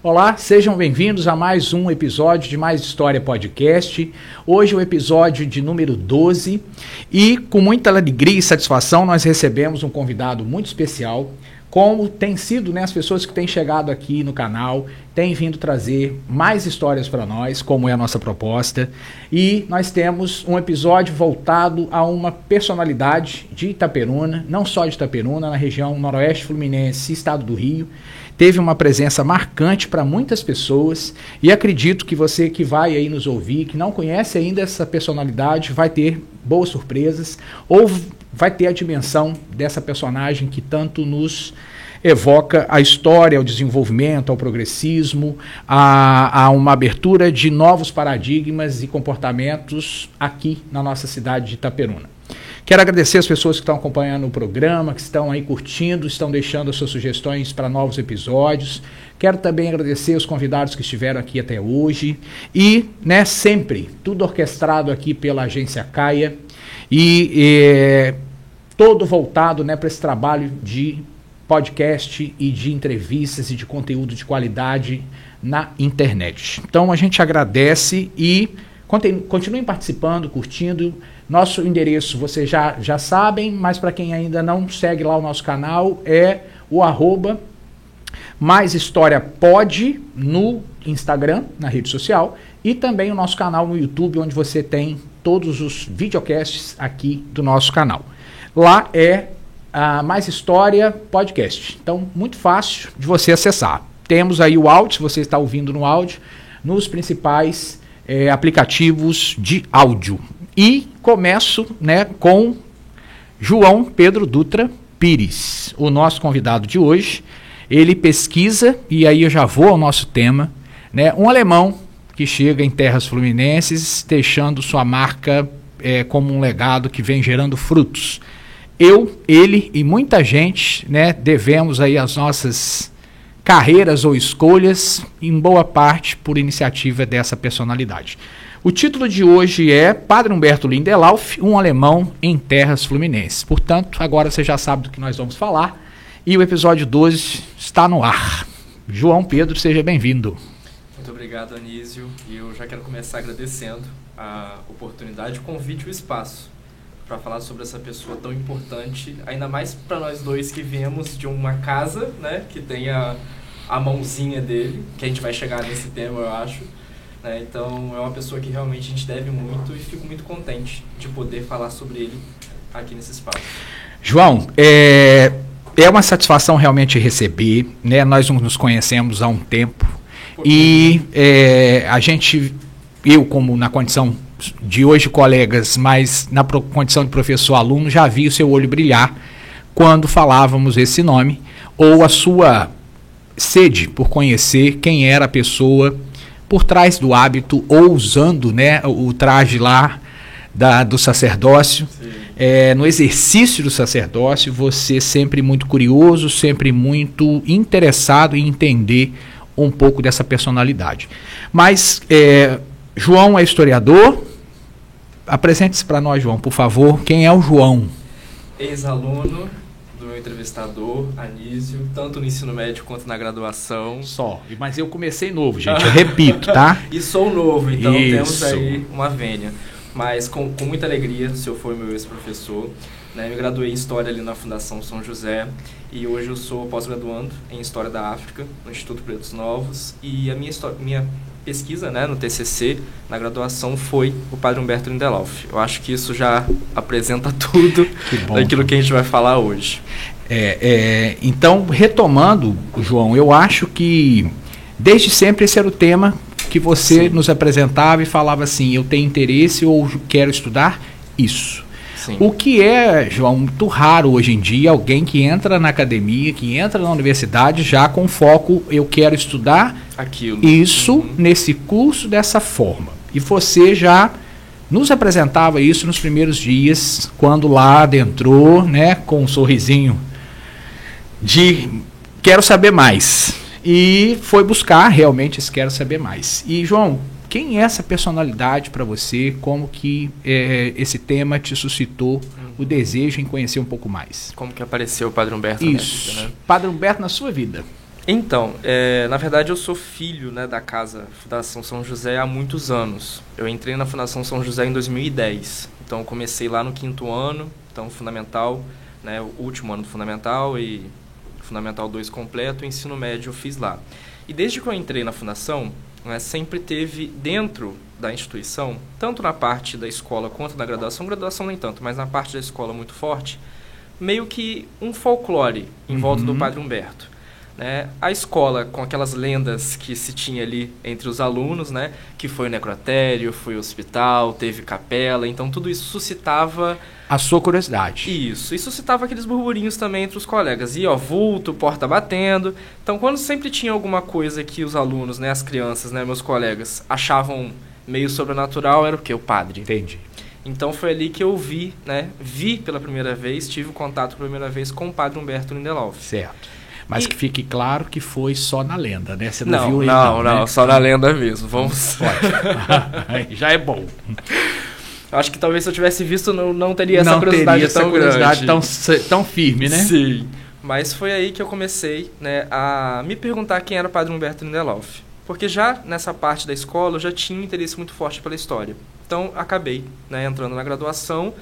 Olá, sejam bem-vindos a mais um episódio de Mais História Podcast. Hoje é o episódio de número 12 e com muita alegria e satisfação nós recebemos um convidado muito especial, como tem sido né, as pessoas que têm chegado aqui no canal, têm vindo trazer mais histórias para nós, como é a nossa proposta. E nós temos um episódio voltado a uma personalidade de Itaperuna, não só de Itaperuna, na região noroeste fluminense, estado do Rio teve uma presença marcante para muitas pessoas e acredito que você que vai aí nos ouvir, que não conhece ainda essa personalidade, vai ter boas surpresas ou vai ter a dimensão dessa personagem que tanto nos evoca a história, ao desenvolvimento, ao progressismo, a, a, uma abertura de novos paradigmas e comportamentos aqui na nossa cidade de Itaperuna. Quero agradecer as pessoas que estão acompanhando o programa, que estão aí curtindo, estão deixando as suas sugestões para novos episódios. Quero também agradecer os convidados que estiveram aqui até hoje. E, né, sempre, tudo orquestrado aqui pela agência Caia. E é, todo voltado né, para esse trabalho de podcast e de entrevistas e de conteúdo de qualidade na internet. Então a gente agradece e continuem participando, curtindo. Nosso endereço vocês já, já sabem, mas para quem ainda não segue lá o nosso canal, é o arroba mais história pode no Instagram, na rede social, e também o nosso canal no YouTube, onde você tem todos os videocasts aqui do nosso canal. Lá é a Mais História Podcast. Então, muito fácil de você acessar. Temos aí o áudio, se você está ouvindo no áudio, nos principais é, aplicativos de áudio. E começo né, com João Pedro Dutra Pires, o nosso convidado de hoje. Ele pesquisa, e aí eu já vou ao nosso tema, né, um alemão que chega em terras fluminenses, deixando sua marca é, como um legado que vem gerando frutos. Eu, ele e muita gente né, devemos aí as nossas carreiras ou escolhas, em boa parte por iniciativa dessa personalidade. O título de hoje é Padre Humberto Lindelauf, um alemão em terras fluminenses. Portanto, agora você já sabe do que nós vamos falar e o episódio 12 está no ar. João Pedro, seja bem-vindo. Muito obrigado, Anísio. E eu já quero começar agradecendo a oportunidade, o convite e o espaço para falar sobre essa pessoa tão importante, ainda mais para nós dois que viemos de uma casa, né, que tem a, a mãozinha dele, que a gente vai chegar nesse tema, eu acho né? Então é uma pessoa que realmente a gente deve muito e fico muito contente de poder falar sobre ele aqui nesse espaço. João, é, é uma satisfação realmente receber, né? Nós nos conhecemos há um tempo e é, a gente, eu como na condição de hoje colegas, mas na condição de professor aluno, já vi o seu olho brilhar quando falávamos esse nome ou a sua sede por conhecer quem era a pessoa por trás do hábito ou usando né, o traje lá da, do sacerdócio. É, no exercício do sacerdócio, você sempre muito curioso, sempre muito interessado em entender um pouco dessa personalidade. Mas é, João é historiador. Apresente-se para nós, João, por favor. Quem é o João? Ex-aluno entrevistador, Anísio, tanto no ensino médio quanto na graduação. Só. Mas eu comecei novo, gente. Eu repito, tá? e sou novo, então Isso. temos aí uma vênia. Mas com, com muita alegria, se eu for meu ex-professor. Né? Eu me graduei em História ali na Fundação São José e hoje eu sou pós-graduando em História da África no Instituto Pretos Novos e a minha, história, minha pesquisa né, no TCC, na graduação, foi o padre Humberto Lindelof. Eu acho que isso já apresenta tudo que bom, daquilo que a gente vai falar hoje. É, é, então, retomando, João, eu acho que desde sempre esse era o tema que você Sim. nos apresentava e falava assim: eu tenho interesse ou quero estudar isso. Sim. O que é, João, muito raro hoje em dia alguém que entra na academia, que entra na universidade já com foco, eu quero estudar aquilo. Isso uhum. nesse curso dessa forma. E você já nos apresentava isso nos primeiros dias, quando lá adentrou, né, com um sorrisinho de quero saber mais. E foi buscar realmente esse quero saber mais. E, João, quem é essa personalidade para você? Como que é, esse tema te suscitou uhum. o desejo em conhecer um pouco mais? Como que apareceu o Padre Humberto Isso. Vida, né? Padre Humberto na sua vida. Então, é, na verdade eu sou filho né, da casa Fundação São José há muitos anos. Eu entrei na Fundação São José em 2010. Então comecei lá no quinto ano, então fundamental, né, o último ano do fundamental e fundamental 2 completo, o ensino médio eu fiz lá. E desde que eu entrei na fundação, né, sempre teve dentro da instituição, tanto na parte da escola quanto na graduação, graduação nem tanto, mas na parte da escola muito forte, meio que um folclore em uhum. volta do uhum. Padre Humberto. Né? A escola, com aquelas lendas que se tinha ali entre os alunos, né? que foi o necrotério, foi o hospital, teve capela, então tudo isso suscitava... A sua curiosidade. Isso, e suscitava aqueles burburinhos também entre os colegas. E, ó, vulto, porta batendo. Então, quando sempre tinha alguma coisa que os alunos, né, as crianças, né, meus colegas, achavam meio sobrenatural, era o quê? O padre. Entendi. Então foi ali que eu vi, né? Vi pela primeira vez, tive contato pela primeira vez com o padre Humberto Lindelof. Certo. Mas e... que fique claro que foi só na lenda, né? Você não, não viu ele. Não, não, né? só na lenda mesmo. Vamos. Pode. Já é bom. Acho que talvez se eu tivesse visto, não, não teria essa não curiosidade teria tão essa curiosidade grande. Tão, tão firme, né? Sim. Mas foi aí que eu comecei né, a me perguntar quem era o padre Humberto Lindelof. Porque já nessa parte da escola eu já tinha um interesse muito forte pela história. Então acabei né, entrando na graduação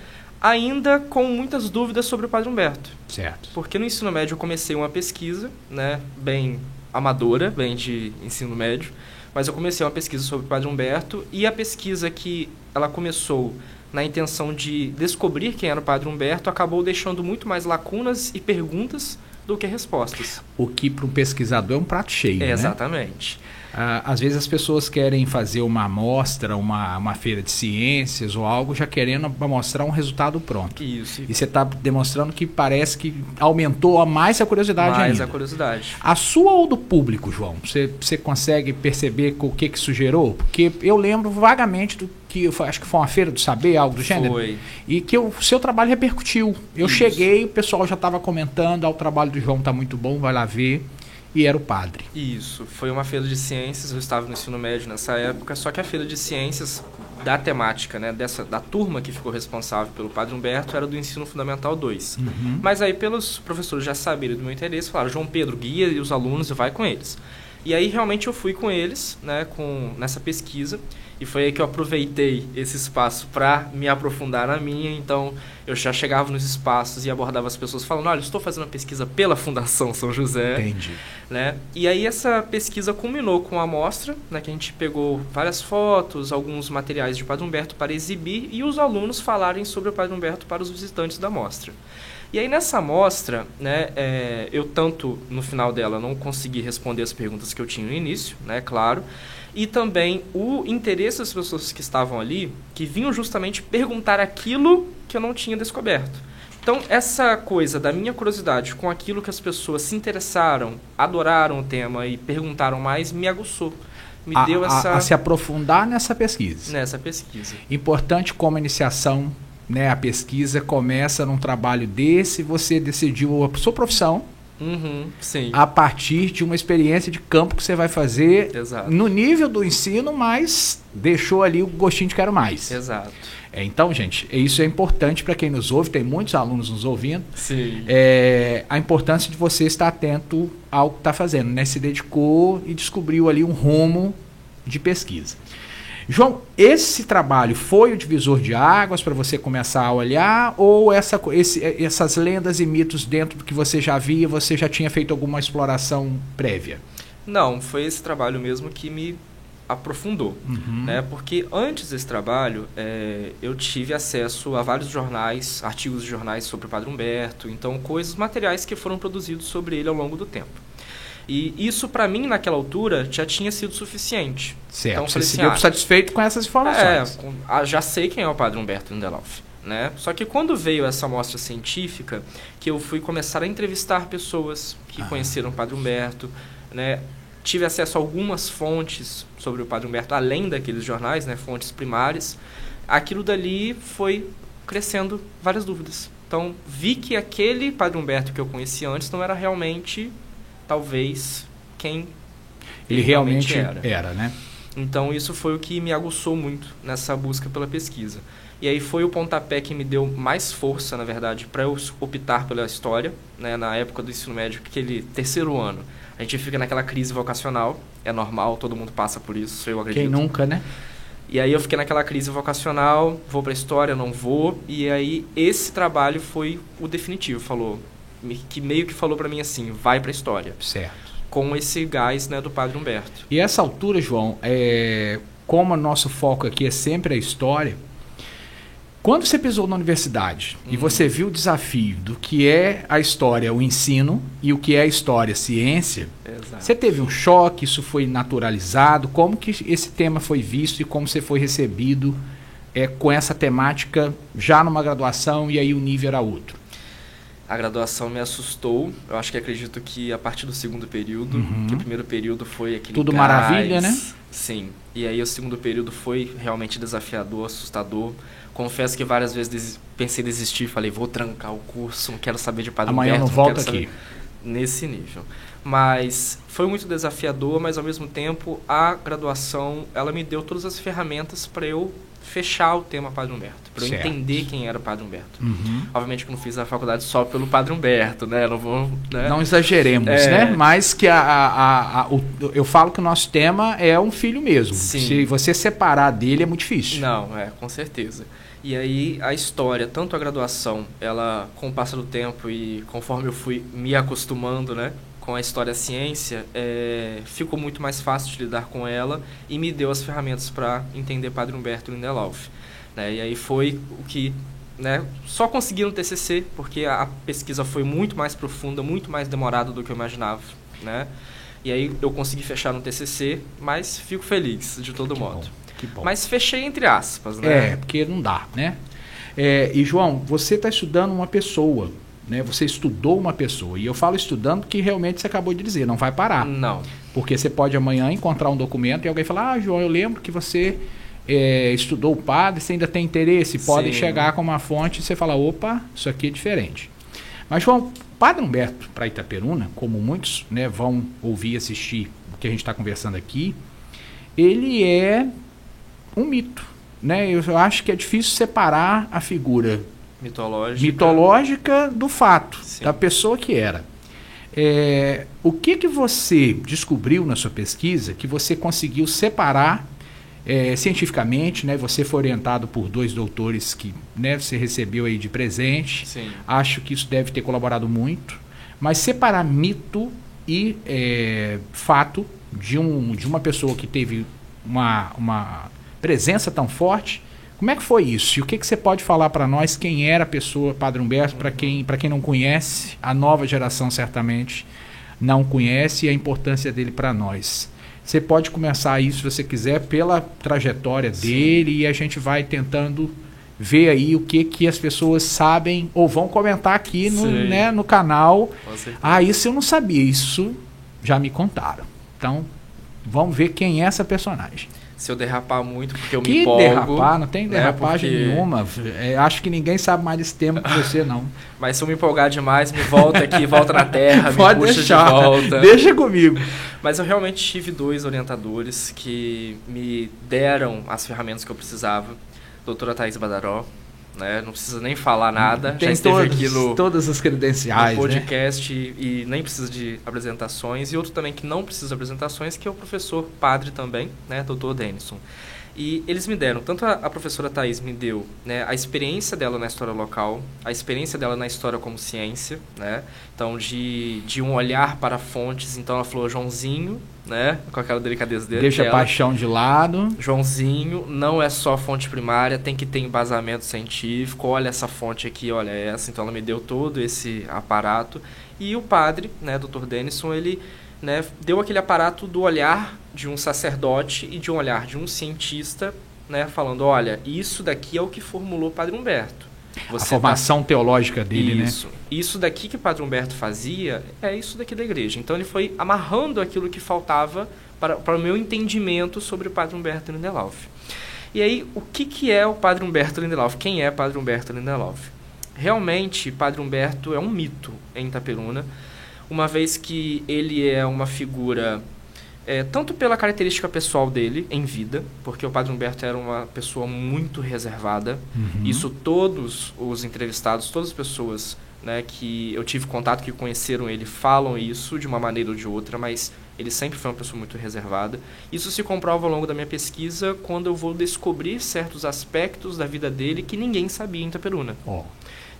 ainda com muitas dúvidas sobre o Padre Humberto. Certo. Porque no ensino médio eu comecei uma pesquisa, né, bem amadora, bem de ensino médio, mas eu comecei uma pesquisa sobre o Padre Humberto e a pesquisa que ela começou na intenção de descobrir quem era o Padre Humberto acabou deixando muito mais lacunas e perguntas do que respostas. O que para um pesquisador é um prato cheio, é, né? Exatamente. Ah, às vezes as pessoas querem fazer uma amostra, uma, uma feira de ciências ou algo, já querendo mostrar um resultado pronto. Isso. E você está demonstrando que parece que aumentou a mais a curiosidade mais ainda. a curiosidade. A sua ou do público, João? Você, você consegue perceber o que que isso gerou? Porque eu lembro vagamente do que acho que foi uma feira do saber, algo do gênero. Foi. E que o seu trabalho repercutiu. Eu Isso. cheguei, o pessoal já estava comentando, ah, o trabalho do João está muito bom, vai lá ver e era o padre. Isso, foi uma feira de ciências, eu estava no ensino médio nessa época, só que a feira de ciências da temática, né, dessa, da turma que ficou responsável pelo padre Humberto era do ensino fundamental 2. Uhum. Mas aí pelos professores já saberem do meu interesse, falaram, João Pedro, guia e os alunos e vai com eles. E aí realmente eu fui com eles, né, com, nessa pesquisa, e foi aí que eu aproveitei esse espaço para me aprofundar na minha. Então, eu já chegava nos espaços e abordava as pessoas falando: olha, estou fazendo uma pesquisa pela Fundação São José. Entendi. Né? E aí, essa pesquisa culminou com a amostra, né, que a gente pegou várias fotos, alguns materiais de Padre Humberto para exibir e os alunos falarem sobre o Padre Humberto para os visitantes da amostra. E aí nessa amostra, né, é, eu tanto no final dela não consegui responder as perguntas que eu tinha no início, né, claro, e também o interesse das pessoas que estavam ali, que vinham justamente perguntar aquilo que eu não tinha descoberto. Então, essa coisa da minha curiosidade com aquilo que as pessoas se interessaram, adoraram o tema e perguntaram mais, me aguçou. Me a, deu essa. A, a se aprofundar nessa pesquisa. Nessa pesquisa. Importante como iniciação, né? A pesquisa começa num trabalho desse, você decidiu a sua profissão, Uhum, a partir de uma experiência de campo que você vai fazer Exato. no nível do ensino, mas deixou ali o gostinho de quero mais. Exato. É, então, gente, isso é importante para quem nos ouve, tem muitos alunos nos ouvindo. Sim. É, a importância de você estar atento ao que está fazendo, né? Se dedicou e descobriu ali um rumo de pesquisa. João, esse trabalho foi o divisor de águas para você começar a olhar ou essa, esse, essas lendas e mitos dentro do que você já via, você já tinha feito alguma exploração prévia? Não, foi esse trabalho mesmo que me aprofundou, uhum. né? Porque antes desse trabalho é, eu tive acesso a vários jornais, artigos de jornais sobre o Padre Humberto, então coisas, materiais que foram produzidos sobre ele ao longo do tempo. E isso, para mim, naquela altura, já tinha sido suficiente. Certo. Então, Você se assim, ah, satisfeito com essas informações. É, ah, já sei quem é o padre Humberto Lindelof. Né? Só que quando veio essa amostra científica, que eu fui começar a entrevistar pessoas que ah. conheceram o padre Humberto, né? Tive acesso a algumas fontes sobre o padre Humberto, além daqueles jornais, né? fontes primárias, aquilo dali foi crescendo várias dúvidas. Então, vi que aquele padre Humberto que eu conhecia antes não era realmente talvez quem ele realmente, realmente era. era. né? Então isso foi o que me aguçou muito nessa busca pela pesquisa. E aí foi o pontapé que me deu mais força, na verdade, para eu optar pela história, né, na época do ensino médio, aquele terceiro ano. A gente fica naquela crise vocacional, é normal, todo mundo passa por isso, eu acredito. Quem nunca, né? E aí eu fiquei naquela crise vocacional, vou para a história, não vou. E aí esse trabalho foi o definitivo, falou que meio que falou para mim assim, vai para a história. Certo. Com esse gás, né, do Padre Humberto. E essa altura, João, é, como o nosso foco aqui é sempre a história, quando você pisou na universidade uhum. e você viu o desafio do que é a história, o ensino, e o que é a história, a ciência, Exato. você teve um choque, isso foi naturalizado? Como que esse tema foi visto e como você foi recebido é, com essa temática já numa graduação e aí o nível era outro? A graduação me assustou. Eu acho que acredito que a partir do segundo período, uhum. que o primeiro período foi aquele Tudo gás, maravilha, né? Sim. E aí o segundo período foi realmente desafiador, assustador. Confesso que várias vezes pensei em desistir, falei, vou trancar o curso, não quero saber de Padre Amanhã Humberto, não volta aqui. Nesse nível. Mas foi muito desafiador, mas ao mesmo tempo a graduação, ela me deu todas as ferramentas para eu fechar o tema Padre Humberto, para eu entender quem era o Padre Humberto. Uhum. Obviamente que eu não fiz a faculdade só pelo Padre Humberto, né? Não, vou, né? não exageremos, é... né? Mas que a, a, a, o, eu falo que o nosso tema é um filho mesmo. Sim. Se você separar dele é muito difícil. Não, é, com certeza. E aí a história, tanto a graduação, ela com o passar do tempo e conforme eu fui me acostumando, né, com a história ciência, é, ficou muito mais fácil de lidar com ela e me deu as ferramentas para entender Padre Humberto Lindelof. Né? E aí foi o que né, só consegui no TCC, porque a pesquisa foi muito mais profunda, muito mais demorada do que eu imaginava, né? E aí eu consegui fechar no TCC, mas fico feliz de todo que modo. Bom. Mas fechei entre aspas, né? É, porque não dá, né? É, e João, você está estudando uma pessoa, né? Você estudou uma pessoa. E eu falo estudando que realmente você acabou de dizer, não vai parar. Não. Porque você pode amanhã encontrar um documento e alguém falar, ah, João, eu lembro que você é, estudou o padre, você ainda tem interesse, pode chegar com uma fonte e você fala, opa, isso aqui é diferente. Mas, João, Padre Humberto, para Itaperuna, como muitos né, vão ouvir e assistir o que a gente está conversando aqui, ele é um mito. Né? Eu acho que é difícil separar a figura mitológica, mitológica do fato, Sim. da pessoa que era. É, o que, que você descobriu na sua pesquisa que você conseguiu separar é, cientificamente, né? Você foi orientado por dois doutores que né, você recebeu aí de presente. Sim. Acho que isso deve ter colaborado muito. Mas separar mito e é, fato de, um, de uma pessoa que teve uma, uma presença tão forte. Como é que foi isso? E o que, que você pode falar para nós quem era a pessoa Padre Humberto, para quem, quem não conhece, a nova geração certamente não conhece e a importância dele para nós. Você pode começar isso, se você quiser, pela trajetória Sim. dele e a gente vai tentando ver aí o que, que as pessoas sabem ou vão comentar aqui no, né, no canal. Ah, isso eu não sabia, isso já me contaram. Então, vamos ver quem é essa personagem se eu derrapar muito, porque eu que me empolgo. derrapar? Não tem né, derrapagem né, porque... nenhuma. É, acho que ninguém sabe mais desse tema que você, não. Mas se eu me empolgar demais, me volta aqui, volta na terra, Pode me puxa deixar. de volta. Deixa comigo. Mas eu realmente tive dois orientadores que me deram as ferramentas que eu precisava. Doutora Thais Badaró, né? Não precisa nem falar nada. Tem já esteve todos, aqui no todas as credenciais, no né? podcast né? e, e, nem precisa de apresentações. E outro também que não precisa de apresentações, que é o professor padre também, né, Dr. Denison. E eles me deram, tanto a, a professora Thais me deu né, a experiência dela na história local, a experiência dela na história como ciência, né? Então, de, de um olhar para fontes. Então, ela falou, Joãozinho, né? Com aquela delicadeza dele. Deixa dela. a paixão de lado. Joãozinho, não é só fonte primária, tem que ter embasamento científico. Olha essa fonte aqui, olha essa. Então, ela me deu todo esse aparato. E o padre, né, Dr. Denison, ele né, deu aquele aparato do olhar de um sacerdote e de um olhar de um cientista, né, falando, olha, isso daqui é o que formulou Padre Humberto. Você a formação tá... teológica dele, isso. né? Isso daqui que Padre Humberto fazia é isso daqui da igreja. Então ele foi amarrando aquilo que faltava para, para o meu entendimento sobre o Padre Humberto Lindelof. E aí, o que, que é o Padre Humberto Lindelof? Quem é Padre Humberto Lindelof? Realmente, Padre Humberto é um mito em Itaperuna uma vez que ele é uma figura É, tanto pela característica pessoal dele em vida, porque o Padre Humberto era uma pessoa muito reservada. Uhum. Isso todos os entrevistados, todas as pessoas né, que eu tive contato, que conheceram ele, falam isso de uma maneira ou de outra, mas ele sempre foi uma pessoa muito reservada. Isso se comprova ao longo da minha pesquisa quando eu vou descobrir certos aspectos da vida dele que ninguém sabia em Itaperuna. Ó,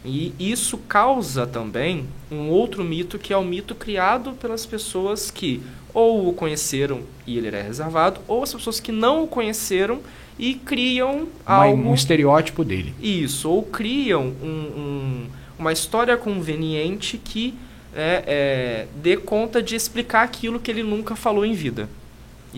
E isso causa também um outro mito, que é o mito criado pelas pessoas que ou o conheceram e ele era reservado, ou as pessoas que não o conheceram e criam uma- algo um estereótipo dele. isso, ou criam um- um- uma história conveniente que é, é, dê conta de explicar aquilo que ele nunca falou em vida.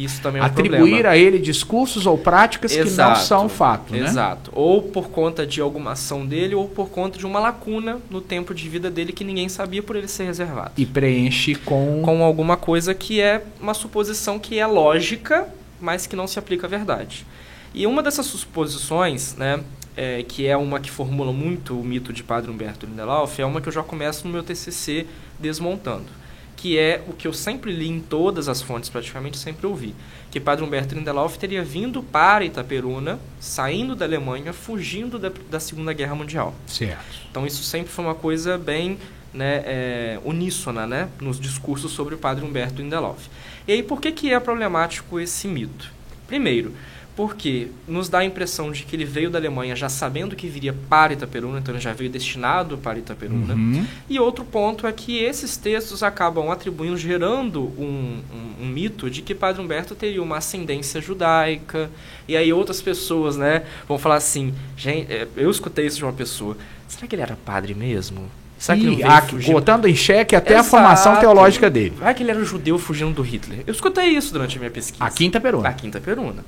Isso também é um Atribuir problema. a ele discursos ou práticas que não Exato, são fato, né? Exato. Ou por conta de alguma ação dele, ou por conta de uma lacuna no tempo de vida dele que ninguém sabia por ele ser reservado. E preenche com... Com alguma coisa que é uma suposição que é lógica, mas que não se aplica à verdade. E uma dessas suposições, né, é, que é uma que formula muito o mito de Padre Humberto Lindelof, é uma que eu já começo no meu TCC desmontando, que é o que eu sempre li em todas as fontes, praticamente sempre ouvi, que Padre Humberto Lindelof teria vindo para Itaperuna, saindo da Alemanha, fugindo da, da Segunda Guerra Mundial. Certo. Então isso sempre foi uma coisa bem né, é, uníssona né, nos discursos sobre o padre Humberto Lindelof. E aí por que, que é problemático esse mito? Primeiro, porque nos dá a impressão de que ele veio da Alemanha já sabendo que viria para Itaperuna, então ele já veio destinado para Itaperuna. Uhum. E outro ponto é que esses textos acabam atribuindo, gerando um, um- um mito de que Padre Humberto teria uma ascendência judaica. E aí outras pessoas, né, vão falar assim, gente, é, eu escutei isso de uma pessoa, será que ele era padre mesmo? Será que ele E a- fugindo? botando em xeque até a Exato. formação teológica dele. Vai que ele era judeu fugindo do Hitler. Eu escutei isso durante a minha pesquisa. A Quinta Peruna. A Quinta Peruna.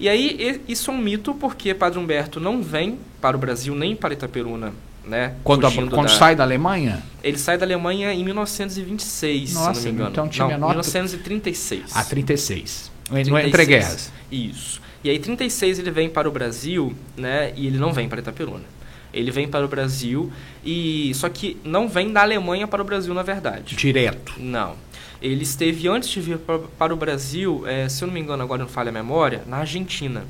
E aí, isso é um mito porque Padre Humberto não vem para o Brasil nem para Itaperuna, né? Quando, a- quando da- sai da Alemanha, Ele sai da Alemanha em 1926, Nossa, se não me engano. então tinha não, menor- 1936. a 36. No 36. Entre guerras. Isso. E aí, 36 ele vem para o Brasil, né? E ele não vem para Itaperuna. Ele vem para o Brasil e só que não vem da Alemanha para o Brasil, na verdade. Direto. Não. Ele esteve antes de vir pa- para o Brasil, eh, se eu não me engano, agora não falha a memória, na Argentina.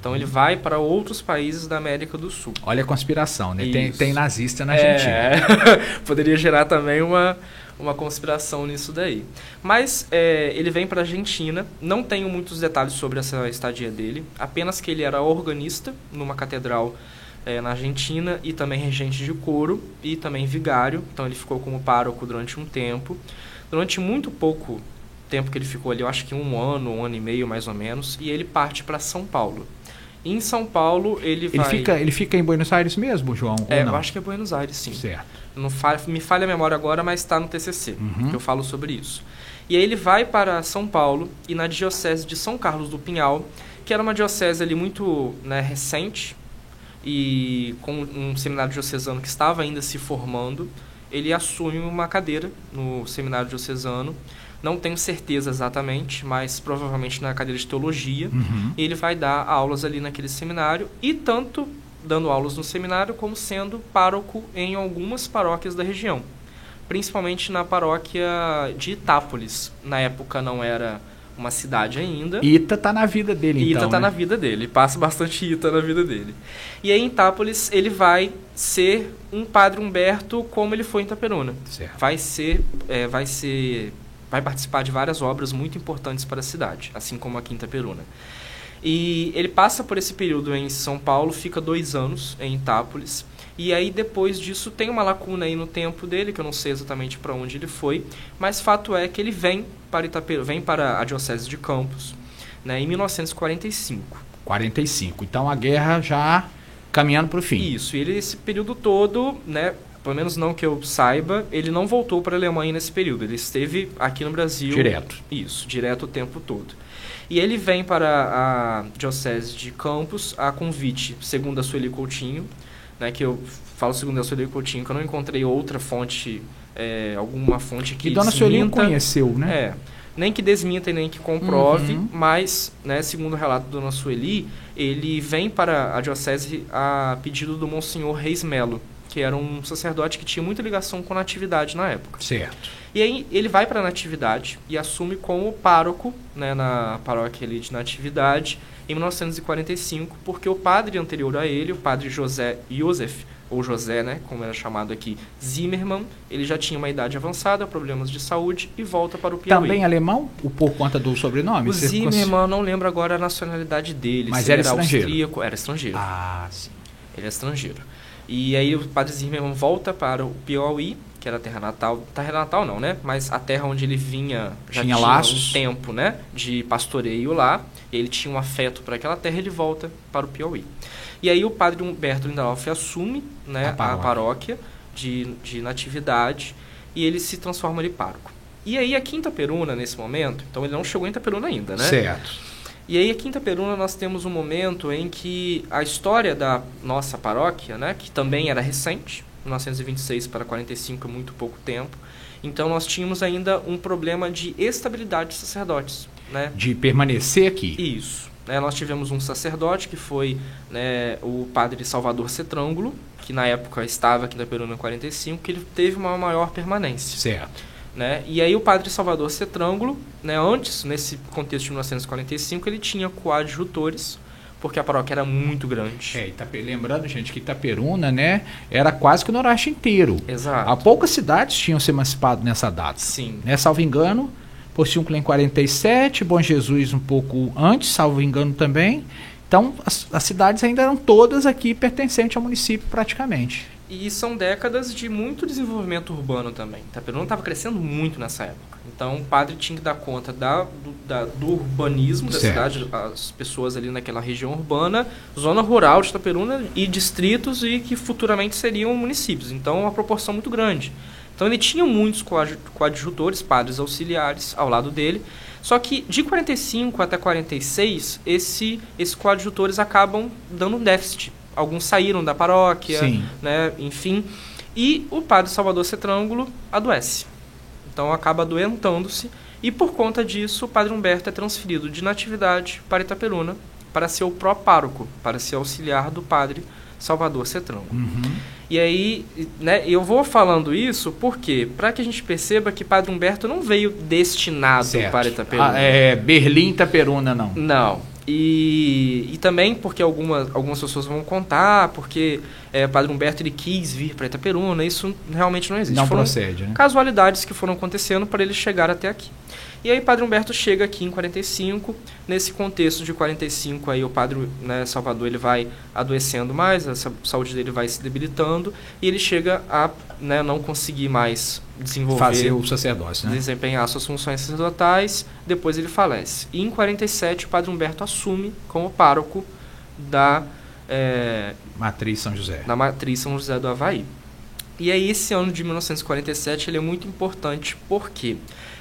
Então ele vai para outros países da América do Sul. Olha a conspiração, né? Tem, tem nazista na Argentina. É, poderia gerar também uma, uma conspiração nisso daí. Mas é, ele vem para a Argentina, não tenho muitos detalhes sobre essa estadia dele, apenas que ele era organista numa catedral é, na Argentina e também regente de coro e também vigário, então ele ficou como pároco durante um tempo. Durante muito pouco tempo que ele ficou ali, eu acho que um ano, um ano e meio mais ou menos, e ele parte para São Paulo. E em São Paulo ele, Ele, vai... fica, ele fica em Buenos Aires mesmo, João? É, eu acho que é Buenos Aires, sim. Certo. Não fa- me falha a memória agora, mas está no TCC, Uhum. que eu falo sobre isso. E aí ele vai para São Paulo e na diocese de São Carlos do Pinhal, que era uma diocese ali muito né, recente e com um seminário diocesano que estava ainda se formando, ele assume uma cadeira no seminário diocesano. Não tenho certeza exatamente, mas provavelmente na cadeira de teologia. Uhum. E ele vai dar aulas ali naquele seminário e tanto dando aulas no seminário como sendo pároco em algumas paróquias da região, principalmente na paróquia de Itápolis. Na época não era uma cidade ainda. Ita tá na vida dele, E então. Ita tá né? na vida dele, passa bastante Ita na vida dele. E aí em Itápolis ele vai ser um padre Humberto como ele foi em Itaperuna Certo. vai ser, é, vai ser, vai participar de várias obras muito importantes para a cidade, assim como a Quinta Peruna. E ele passa por esse período em São Paulo, fica dois anos em Itápolis, e aí depois disso tem uma lacuna aí no tempo dele, que eu não sei exatamente para onde ele foi, mas fato é que ele vem para Itaperuna, vem para a diocese de Campos, né, em 1945. 45. Então a guerra já caminhando para o fim. Isso, e ele esse período todo, né, pelo menos não que eu saiba, ele não voltou para a Alemanha nesse período. Ele esteve aqui no Brasil. Direto. Isso, direto o tempo todo. E ele vem para a Diocese de Campos a convite, segundo a Sueli Coutinho, né, que eu falo segundo a Sueli Coutinho, que eu não encontrei outra fonte, é, alguma fonte que Que Dona Sueli conheceu, né? é. Nem que desminta e nem que comprove, Uhum. mas, né, segundo o relato do Dona Sueli, ele vem para a diocese a pedido do Monsenhor Reis Melo, que era um sacerdote que tinha muita ligação com a natividade na época. Certo. E aí ele vai para a Natividade e assume como pároco né, na paróquia ali de Natividade em 1945, porque o padre anterior a ele, o padre José Josef, ou José, né, como era chamado aqui, Zimmermann, ele já tinha uma idade avançada, problemas de saúde e volta para o Piauí. Também alemão, o por conta do sobrenome? O Zimmermann, não lembro agora a nacionalidade dele. Mas era ele estrangeiro? austríaco, era estrangeiro. Ah, sim. Ele é estrangeiro. E aí o padre Zimmermann volta para o Piauí, que era a terra natal, terra natal não, né? Mas a terra onde ele vinha já Tinha tinha, laços. um tempo, né? De pastoreio lá. Ele tinha um afeto por aquela terra, ele volta para o Piauí. E aí o padre Humberto Lindauer assume né, A a paróquia. paróquia, de, de natividade e ele se transforma em pároco. E aí a Quinta Peruna, nesse momento, então ele não chegou em Itaperuna ainda, né? Certo. E aí, a Quinta Peruna, nós temos um momento em que a história da nossa paróquia, né, que também era recente, 1926 para 45 é muito pouco tempo, então nós tínhamos ainda um problema de estabilidade de sacerdotes, né? De permanecer aqui. Isso. Né, nós tivemos um sacerdote que foi né, o padre Salvador Cetrângulo, que na época estava aqui na Peruna em 45, que ele teve uma maior permanência. Certo. Né? E aí o padre Salvador Cetrângulo, né, antes, nesse contexto de 1945, ele tinha coadjutores, porque a paróquia era muito grande. É, Itape- lembrando, gente, que Itaperuna, né, era quase que o Noroeste inteiro. Exato. Há poucas cidades tinham se emancipado nessa data. Sim. Né, salvo engano, Porciúncula em 47, Bom Jesus um pouco antes, salvo engano também. Então, as, as cidades ainda eram todas aqui pertencentes ao município praticamente. E são décadas de muito desenvolvimento urbano também. Itaperuna estava crescendo muito nessa época. Então o padre tinha que dar conta da, do, da- do urbanismo da Certo. cidade, as pessoas ali naquela região urbana, zona rural de Itaperuna e distritos e que futuramente seriam municípios. Então uma proporção muito grande. Então ele tinha muitos coadju- coadjutores, padres auxiliares ao lado dele. Só que de 45 até 46, esse, esses coadjutores acabam dando um déficit. Alguns saíram da paróquia, Sim. né, enfim. E o padre Salvador Cetrângulo adoece. Então acaba adoentando-se. E por conta disso, o padre Humberto é transferido de Natividade para Itaperuna para ser o pró-pároco, para ser auxiliar do padre Salvador Cetrângulo. Uhum. E aí, né, eu vou falando isso porque para que a gente perceba que Padre Humberto não veio destinado Certo. para Itaperuna. Ah, é, Berlim, Itaperuna, não. Não. E, e também porque algumas, algumas pessoas vão contar, porque é, Padre Humberto ele quis vir para Itaperuna, isso realmente não existe. Não Foram procede, né? casualidades que foram acontecendo para ele chegar até aqui. E aí Padre Humberto chega aqui em 45, nesse contexto de 45 aí o Padre né, Salvador ele vai adoecendo mais, a sa- saúde dele vai se debilitando e ele chega a né, não conseguir mais desenvolver Fazer o sacerdócio, né? desempenhar suas funções sacerdotais, depois ele falece. E em 47 o Padre Humberto assume como pároco da, eh, Matriz São José. da matriz São José do Havaí. E aí esse ano de 1947 ele é muito importante porque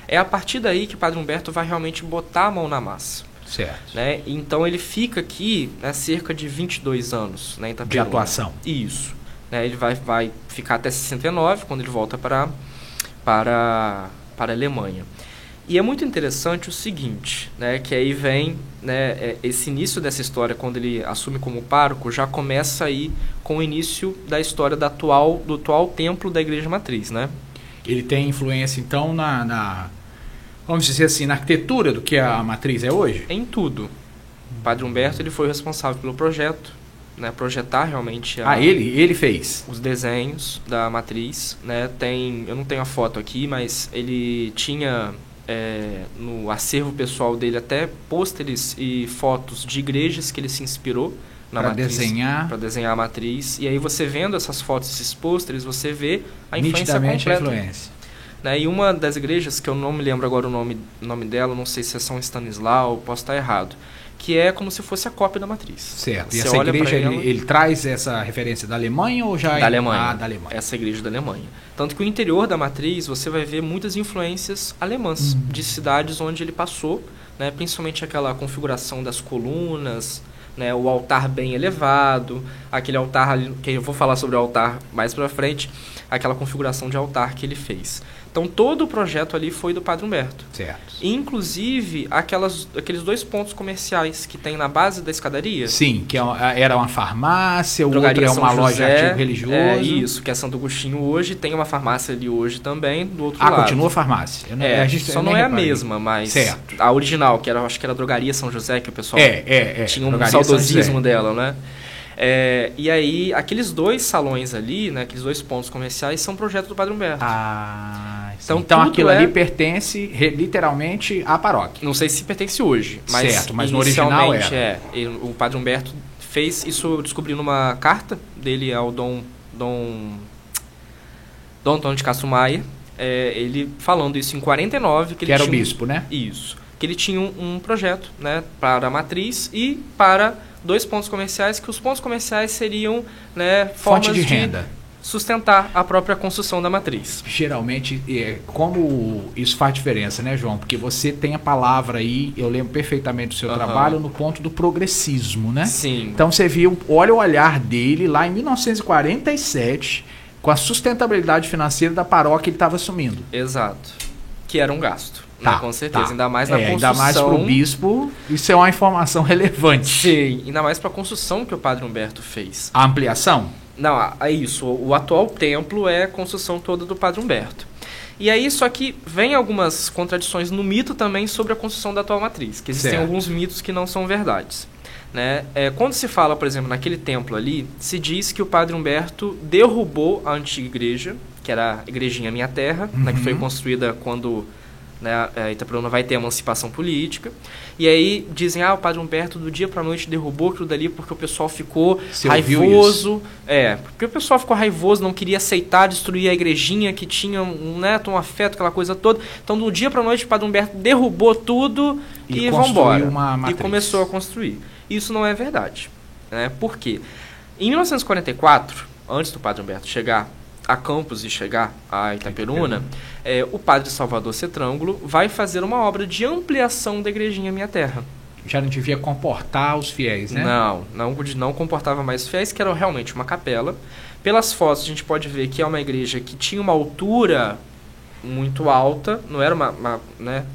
é a partir daí que o Padre Humberto vai realmente botar a mão na massa. Certo. Né? Então ele fica aqui né, cerca de 22 anos né, De atuação. Isso. Né, ele vai, vai ficar até 69, quando ele volta para, para, para a Alemanha. E é muito interessante o seguinte, né, que aí vem né, é, esse início dessa história, quando ele assume como pároco, já começa aí com o início da história da atual, do atual templo da Igreja Matriz. Né? Ele tem influência, então, na, na- Vamos dizer assim, na arquitetura do que a matriz é hoje? Em tudo. O Padre Humberto ele foi o responsável pelo projeto, né, projetar realmente a, Ah, ele, ele fez. os desenhos da matriz, né? Tem, eu não tenho a foto aqui, mas ele tinha é, no acervo pessoal dele até pôsteres e fotos de igrejas que ele se inspirou na Para matriz desenhar para desenhar a matriz. E aí você vendo essas fotos, esses pôsteres, você vê a influência nitidamente a completa. influência. Né? E uma das igrejas, que eu não me lembro agora o nome, nome dela, não sei se é São Stanislau, posso estar errado, que é como se fosse a cópia da matriz. Certo. E Você essa olha pra igreja, ela- ele, ele traz essa referência da Alemanha ou já é- Da Alemanha. Ah, da Alemanha. Essa igreja da Alemanha. Tanto que o interior da matriz você vai ver muitas influências alemãs Uhum. de cidades onde ele passou, né? principalmente aquela configuração das colunas, né? o altar bem elevado, aquele altar que eu vou falar sobre o altar mais pra frente, aquela configuração de altar que ele fez. Então todo o projeto ali foi do Padre Humberto. Certo. Inclusive aquelas, aqueles dois pontos comerciais que tem na base da escadaria. Sim, que é era uma farmácia, o outro é uma loja de José, artigo religioso. É isso, que é Santo Agostinho hoje, tem uma farmácia ali hoje também, do outro Ah, lado. continua a farmácia. Não- É, a gente- só não é a mesma, mas Certo. a original, que era, acho que era a Drogaria São José, que o pessoal É, é, é. tinha um Drogaria saudosismo José. dela, né? É, e aí, aqueles dois salões ali, né, aqueles dois pontos comerciais, são projeto do Padre Humberto. Ah, Então, então, aquilo é- ali pertence re- literalmente à paróquia. Não sei se pertence hoje, mas, Certo, mas no original era. é. Ele- o Padre Humberto fez isso, eu descobri numa carta dele ao Dom Dom Dom Antônio de Castro Maia, é, ele falando isso em 49, que, Que era o um- bispo, né? Isso. Que ele tinha um, um projeto, né, para a matriz e para dois pontos comerciais, que os pontos comerciais seriam, né, formas Fonte de renda. Sustentar a própria construção da matriz. Geralmente, é, como isso faz diferença, né, João? Porque você tem a palavra aí, eu lembro perfeitamente do seu Aham. trabalho, no ponto do progressismo, né? Sim. Então você viu, olha o olhar dele lá em 1947, com a sustentabilidade financeira da paróquia que ele estava assumindo. Exato. Que era um gasto. Tá, né, com certeza. tá. Ainda mais na É, construção. Ainda mais para o bispo, isso é uma informação relevante. Sim, ainda mais para a construção que o Padre Humberto fez. A ampliação? Não, é isso. O atual templo é a construção toda do Padre Humberto. E aí, só que vem algumas contradições no mito também sobre a construção da atual matriz, que existem Certo. alguns mitos que não são verdades. Né? É, quando se fala, por exemplo, naquele templo ali, se diz que o Padre Humberto derrubou a antiga igreja, que era a Igrejinha Minha Terra, né, que foi Uhum. construída quando né, a Itaperuna vai ter emancipação política. E aí dizem, ah, o Padre Humberto do dia para noite derrubou aquilo dali porque o pessoal ficou Você raivoso. É, porque o pessoal ficou raivoso, não queria aceitar destruir a igrejinha que tinha um, né, um afeto, aquela coisa toda. Então, do dia para noite, o Padre Humberto derrubou tudo E e, vambora. E começou a construir. Isso não é verdade. Né? Por quê? Em 1944, antes do Padre Humberto chegar a Campos e chegar a Itaperuna, é, o Padre Salvador Cetrângulo vai fazer uma obra de ampliação da igrejinha Minha Terra. Já não devia comportar os fiéis, né? Não, não, não comportava mais fiéis, que era realmente uma capela. Pelas fotos a gente pode ver que é uma igreja que tinha uma altura muito alta, não era uma, uma, né,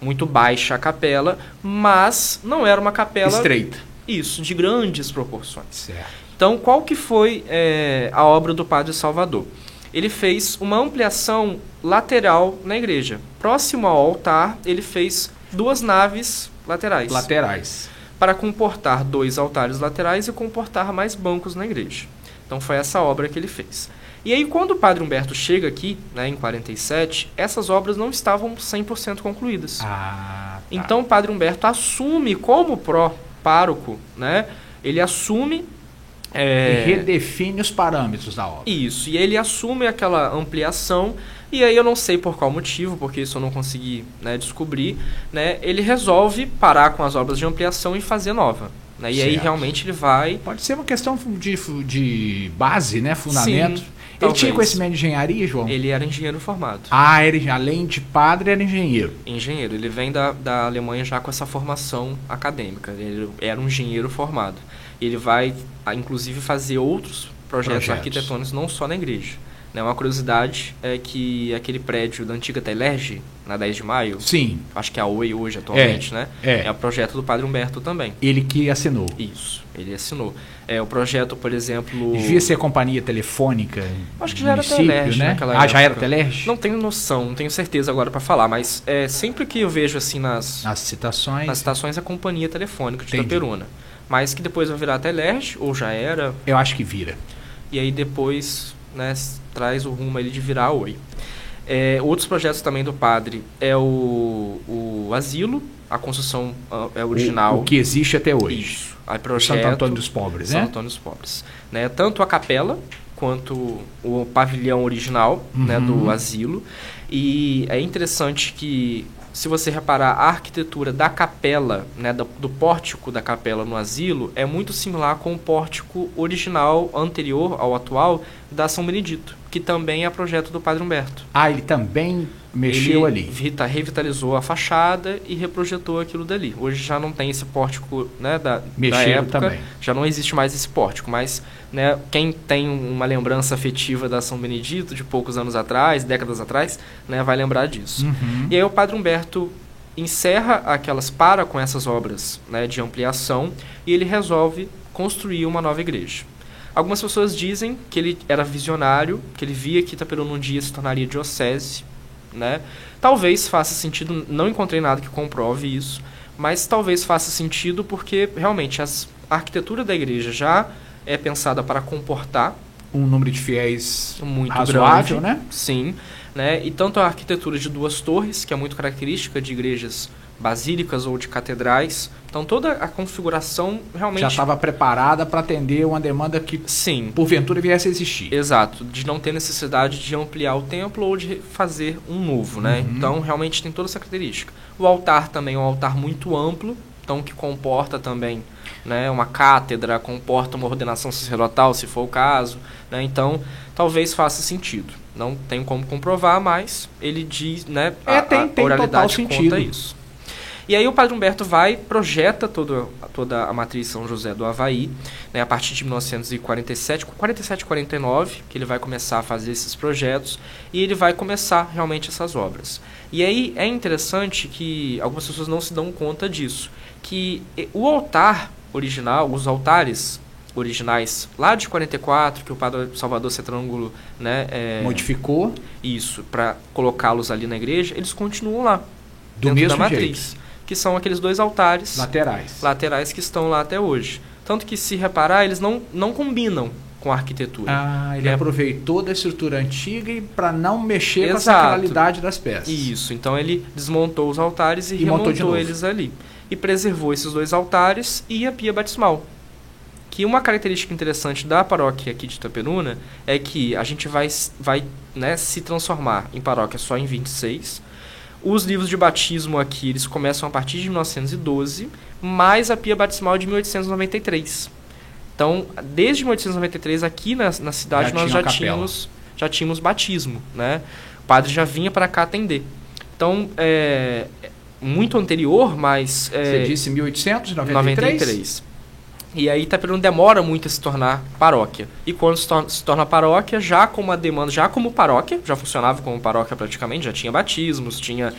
muito baixa a capela, mas não era uma capela Estreita. isso de grandes proporções. Certo. Então, qual que foi é, a obra do Padre Salvador? Ele fez uma ampliação lateral na igreja. Próximo ao altar, ele fez duas naves laterais Laterais. para comportar dois altares laterais e comportar mais bancos na igreja. Então foi essa obra que ele fez. E aí quando o Padre Humberto chega aqui, né, em 47, essas obras não estavam 100% concluídas. Ah, tá. Então o Padre Humberto assume como pró-pároco, né, ele assume é, E redefine os parâmetros da obra. isso, e ele assume aquela ampliação, e aí eu não sei por qual motivo, porque isso eu não consegui né, descobrir, né, ele resolve parar com as obras de ampliação e fazer nova. Né, e aí Certo. realmente ele vai. Pode ser uma questão de, de base, né? Fundamento. Sim, ele talvez. tinha conhecimento de engenharia, João? Ele era engenheiro formado. Ah, ele, além de padre, era engenheiro. Engenheiro, ele vem da, da Alemanha já com essa formação acadêmica. Ele era um engenheiro formado. Ele vai, inclusive, fazer outros projetos, Projetos. arquitetônicos, não só na igreja. Né, uma curiosidade é que aquele prédio da antiga Telerge, na 10 de maio, Sim, acho que é a Oi hoje atualmente, né? é. É o projeto do Padre Humberto também. ele que assinou. Isso, ele assinou. É o projeto, por exemplo. Devia ser companhia telefônica. Acho que já era Telerge né? naquela Ah, já era época. Telerge? Não tenho noção, não tenho certeza agora para falar, mas é, sempre que eu vejo assim nas, Nas citações. nas estações a companhia telefônica de Entendi. Itaperuna. Mas que depois vai virar Telerge, ou já era, Eu acho que vira. e aí depois né, traz o rumo ali de virar a Oi. É, outros projetos também do padre é o, o asilo, a construção ah, é original. O, o que existe até hoje. Isso. Aí projeto, Santo Antônio dos Pobres, São né? Antônio dos Pobres. Né? Tanto a capela quanto o pavilhão original né, Uhum. do asilo. E é interessante que, se você reparar, a arquitetura da capela, né, do, do pórtico da capela no asilo, é muito similar com o pórtico original, anterior ao atual, da São Benedito. Que também é projeto do Padre Humberto. Ah, ele também mexeu ele ali. Revitalizou a fachada e reprojetou aquilo dali. Hoje já não tem esse pórtico né, da, Mexeu da época. também. Já não existe mais esse pórtico, mas né, quem tem uma lembrança afetiva da São Benedito de poucos anos atrás, décadas atrás, né, vai lembrar disso. Uhum. E aí o Padre Humberto encerra aquelas, para com essas obras né, de ampliação e ele resolve construir uma nova igreja. Algumas pessoas dizem que ele era visionário, que ele via que Itaperuna um dia se tornaria diocese, né? Talvez faça sentido, não encontrei nada que comprove isso, mas talvez faça sentido porque realmente as, a arquitetura da igreja já é pensada para comportar Um número de fiéis muito razoável, grande, né? Sim, né? E tanto a arquitetura de duas torres, que é muito característica de igrejas basílicas ou de catedrais, então toda a configuração realmente Já estava preparada para atender uma demanda que sim, porventura viesse a existir. Exato, de não ter necessidade de ampliar o templo ou de fazer um novo, né? Uhum. Então, realmente tem toda essa característica. O altar também é um altar muito amplo, então que comporta também, né, uma cátedra, comporta uma ordenação sacerdotal, se for o caso, né? Então, talvez faça sentido. Não tenho como comprovar, mas ele diz, né, É, a, tem- a tem oralidade total conta sentido. isso. E aí o Padre Humberto vai, projeta todo, toda a matriz São José do Havaí, né, a partir de 1947, 47 49, que ele vai começar a fazer esses projetos, e ele vai começar realmente essas obras. E aí é interessante que algumas pessoas não se dão conta disso, que eh, o altar original, os altares originais lá de 44, que o Padre Salvador Cetrângulo, né, é, Modificou isso, para colocá-los ali na igreja, eles continuam lá, do mesmo da jeito. Que são aqueles dois altares Laterais. laterais que estão lá até hoje. Tanto que, se reparar, eles não, não combinam com a arquitetura. Ah, ele É. aproveitou da estrutura antiga para não mexer com a Exato. sacralidade das peças. Isso, então ele desmontou os altares e, E remontou eles ali. E preservou esses dois altares e a pia batismal. Que uma característica interessante da paróquia aqui de Itaperuna é que a gente vai, vai né, se transformar em paróquia só em 26. Os livros de batismo aqui, eles começam a partir de 1912, mais a pia batismal de 1893. Então, desde 1893, aqui na, na cidade, Já nós já tínhamos, já tínhamos batismo, né? O padre já vinha para cá atender. Então, é, é muito anterior, mas... É, Você disse 1893? 93. E aí Itaperuna demora muito a se tornar paróquia. E quando se torna, se torna paróquia, já com uma demanda, já como paróquia, já funcionava como paróquia praticamente, já tinha batismos, tinha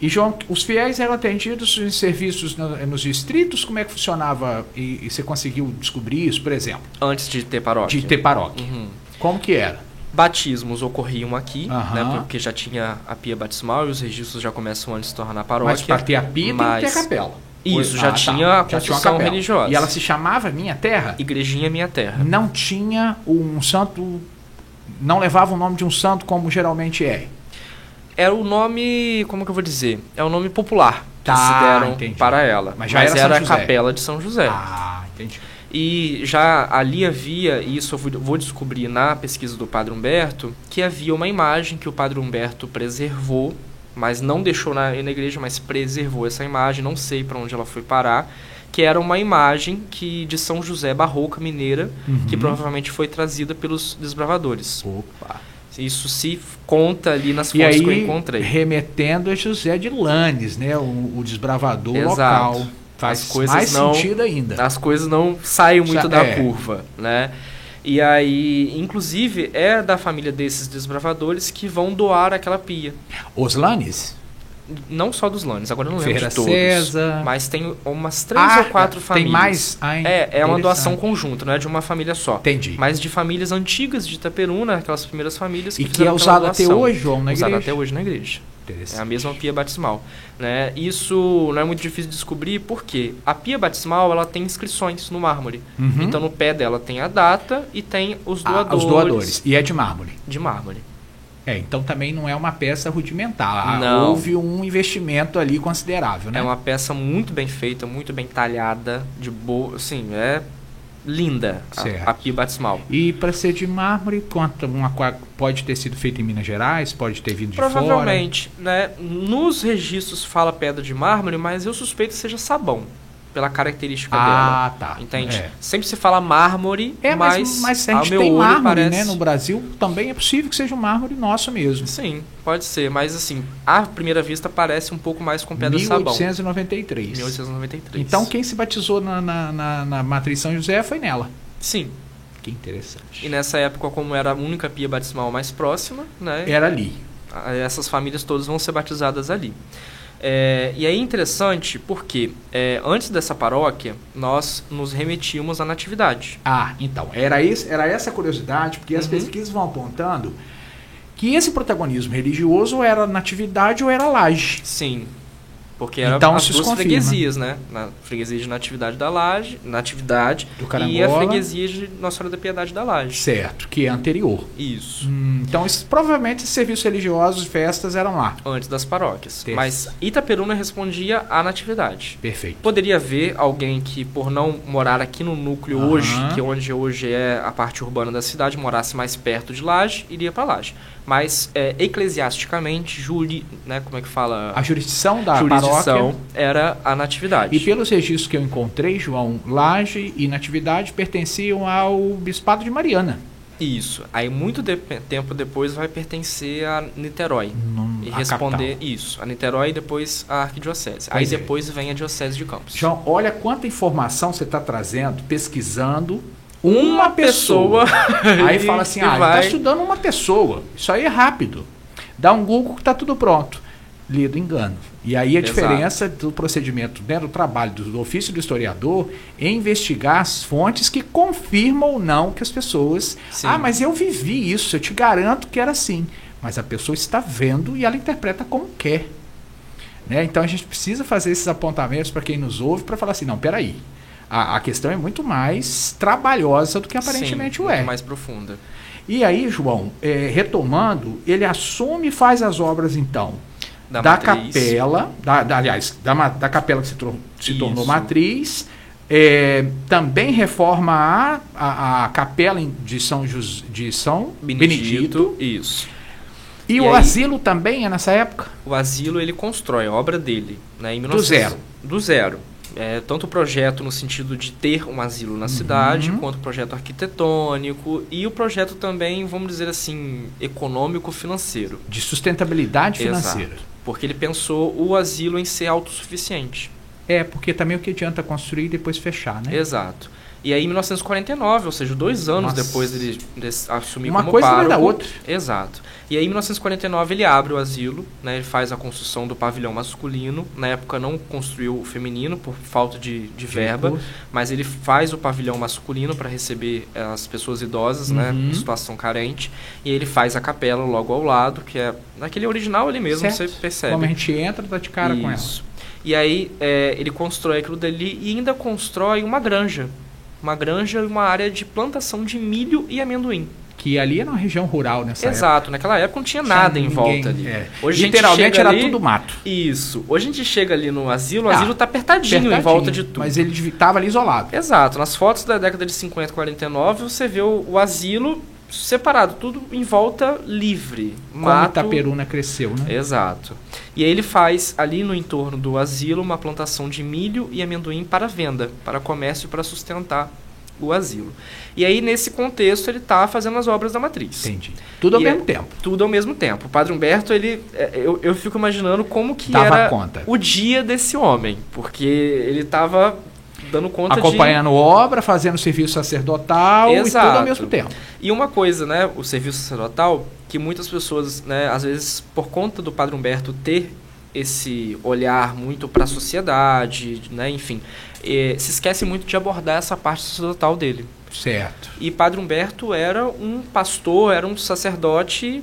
E João, os fiéis eram atendidos em serviços no- nos distritos? Como é que funcionava? E, e você conseguiu descobrir isso, por exemplo? antes de ter paróquia. De ter paróquia. Uhum. Como que era? Batismos ocorriam aqui, Aham. né, porque já tinha a pia batismal e os registros já começam antes de se tornar paróquia. Mas para ter a pia mas- tem que ter a capela. Isso, Foi- já Ah, tá. tinha a Já tinha uma construção capela. religiosa. E ela se chamava Minha Terra? Igrejinha Minha Terra. Não tinha um santo... Não levava o nome de um santo como geralmente é. Era o nome, como que eu vou dizer? É o nome popular que Tá, se deram entendi. para ela. Mas já era São a capela de São José. Ah, entendi. E já ali havia, e isso eu vou- vou descobrir na pesquisa do Padre Humberto, que havia uma imagem que o Padre Humberto preservou, mas não deixou na, na igreja, mas preservou essa imagem, não sei para onde ela foi parar, que era uma imagem que de São José barroca mineira, que Uhum. provavelmente foi trazida pelos desbravadores. Opa. Isso se conta ali nas E fontes aí, que eu encontrei. remetendo a José de Lanes, né? O, o desbravador Exato. local. Faz As coisas mais não- sentido ainda. as coisas não saem muito Sa- da é. curva, né? E aí, inclusive, é da família desses desbravadores que vão doar aquela pia. Os Lanes? Não só dos Lanes, agora eu não lembro de todos. César. Mas tem umas três Ah, ou quatro famílias. Tem mais? Ah, É, é uma doação conjunta, não é de uma família só. Entendi. Mas de famílias antigas de Itaperuna, aquelas primeiras famílias que e que é usado até hoje, João, na Usado igreja? até hoje na igreja. É a mesma pia batismal. Né? Isso não é muito difícil de descobrir porque a pia batismal ela tem inscrições no mármore. Uhum. Então no pé dela tem a data e tem os Ah, doadores, os doadores. E é de mármore. de mármore. É, então também não é uma peça rudimentar. Ah, Não. Houve um investimento ali considerável, né? É uma peça muito bem feita, muito bem talhada, de boa, assim, é linda a- a, pia batismal. E para ser de mármore, quanto uma pode ter sido feita em Minas Gerais, pode ter vindo de fora. Provavelmente, né? Nos registros fala pedra de mármore, mas eu suspeito que seja sabão. Pela característica Ah, dela. tá. Entende? É. Sempre se fala mármore, É, mas, mas, mas a ao gente meu tem mármore, parece... né? No Brasil também é possível que seja um mármore nosso mesmo. Sim, pode ser, mas assim, à primeira vista parece um pouco mais com pedra sabão. 1893. 1893. Então quem se batizou na, na, na, na matriz São José foi nela. Sim. Que interessante. E nessa época, como era a única pia batismal mais próxima, né? Era ali. essas famílias todas vão ser batizadas ali. É, e é interessante porque é, antes dessa paróquia nós nos remetíamos à natividade. Ah, então, era, esse, era essa a curiosidade, porque as Uhum. pesquisas vão apontando que esse protagonismo religioso era natividade ou era laje. Sim. Porque eram Então, as duas confirma. freguesias, né? Na freguesia de Natividade da Laje, Natividade, Do e a freguesia de Nossa Senhora da Piedade da Laje. Certo, que é anterior. Isso. Hum, então, isso- provavelmente serviços religiosos e festas eram lá. Antes das paróquias. Terça. Mas Itaperuna respondia à Natividade. Perfeito. Poderia haver alguém que, por não morar aqui no núcleo Aham. hoje, que onde hoje é a parte urbana da cidade, morasse mais perto de Laje, iria para Laje. Mas é, eclesiasticamente, juri, né, como é que fala? A jurisdição da jurisdição era a natividade. E pelos registros que eu encontrei, João, Laje e Natividade pertenciam ao Bispado de Mariana. Isso. Aí muito de- tempo depois vai pertencer a Niterói. E a responder capital. isso. A Niterói e depois a Arquidiocese. Aí é. depois vem a Diocese de Campos. João, olha quanta informação você está trazendo, pesquisando Uma uma pessoa. Aí fala assim, ah, ele vai- está estudando uma pessoa. Isso aí é rápido. Dá um Google que está tudo pronto. Lido engano. E aí a Exato. diferença do procedimento, né, do trabalho do, do ofício do historiador é investigar as fontes que confirmam ou não que as pessoas. Sim. Ah, mas eu vivi isso, eu te garanto que era assim. Mas a pessoa está vendo e ela interpreta como quer. Né? Então a gente precisa fazer esses apontamentos para quem nos ouve para falar assim, não, peraí. A, a questão é muito mais trabalhosa do que aparentemente Sim, o é. mais profunda. E aí, João, é, retomando, ele assume e faz as obras então Da, da, capela, da, da- aliás, da, da capela que se, se tornou matriz. é, também reforma a, a, a capela de São, de São Benedito. Benedito. Isso. E, E o aí- asilo também é nessa época? O asilo ele constrói a obra dele, né, em Do zero. Do zero. É, tanto o projeto no sentido de ter um asilo Uhum. na cidade, quanto o projeto arquitetônico e o projeto também, vamos dizer assim, econômico-financeiro. De sustentabilidade Exato. Porque ele pensou o asilo em ser autossuficiente. É, porque também o que adianta construir e depois fechar, né? Exato. E aí, em 1949, ou seja, dois anos Nossa. depois dele, dele assumir Uma como coisa é da pároco. outra. Exato. E aí, em 1949, ele abre o asilo, né? Ele faz a construção do pavilhão masculino. Na época, não construiu o feminino por falta de, de verba, Recurso. mas ele faz o pavilhão masculino para receber eh, as pessoas idosas, né? Uhum. Em situação carente. E ele faz a capela logo ao lado, que é naquele original ali mesmo, Certo. você percebe. Como a gente entra, dá de cara com ela. Isso. E aí é, ele constrói aquilo dali e ainda constrói uma granja. Uma granja e uma área de plantação de milho e amendoim. Que ali era uma região rural nessa época. Exato, naquela época não tinha nada em Ninguém- volta ali. é. Hoje Literalmente era ali- tudo mato. Isso. Hoje a gente chega ali no asilo, o Ah, asilo tá apertadinho, em Apertadinho, volta de tudo. Mas ele estava ali isolado. Exato. Nas fotos da década de 50, 49, você vê o, o asilo separado, tudo em volta livre. Como Mato, Itaperuna cresceu, né? Exato. E aí ele faz ali no entorno do asilo uma plantação de milho e amendoim para venda, para comércio para sustentar o asilo. E aí nesse contexto ele está fazendo as obras da matriz. Entendi. Tudo ao E mesmo é- tempo. Tudo ao mesmo tempo. O Padre Humberto, ele, é, eu, eu fico imaginando como que Dava era conta. o dia desse homem, porque ele estava dando conta de Acompanhando obra, fazendo serviço sacerdotal e Exato. tudo ao mesmo tempo. E uma coisa, né, o serviço sacerdotal, que muitas pessoas, né, às vezes por conta do Padre Humberto ter esse olhar muito para a sociedade, né, enfim, eh, se esquece muito de abordar essa parte sacerdotal dele. Certo. E Padre Humberto era um pastor, era um sacerdote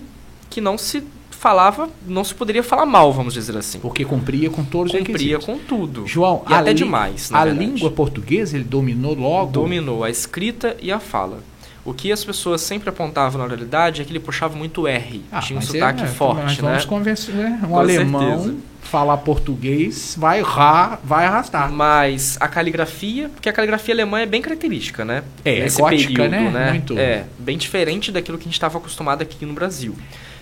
que não se falava, não se poderia falar mal, vamos dizer assim. Porque cumpria com todos os Cumpria com tudo. João, e até demais, na A verdade. língua portuguesa ele dominou logo. dominou a escrita e a fala. O que as pessoas sempre apontavam na oralidade é que ele puxava muito R, Ah, tinha um mas sotaque é, forte, Nós né? vamos convencer, né? Um Com alemão certeza. falar português vai ra, vai arrastar. Mas a caligrafia, porque a caligrafia alemã é bem característica, né? É, Nesse gótica, período, né? Muito. É, bem diferente daquilo que a gente estava acostumado aqui no Brasil.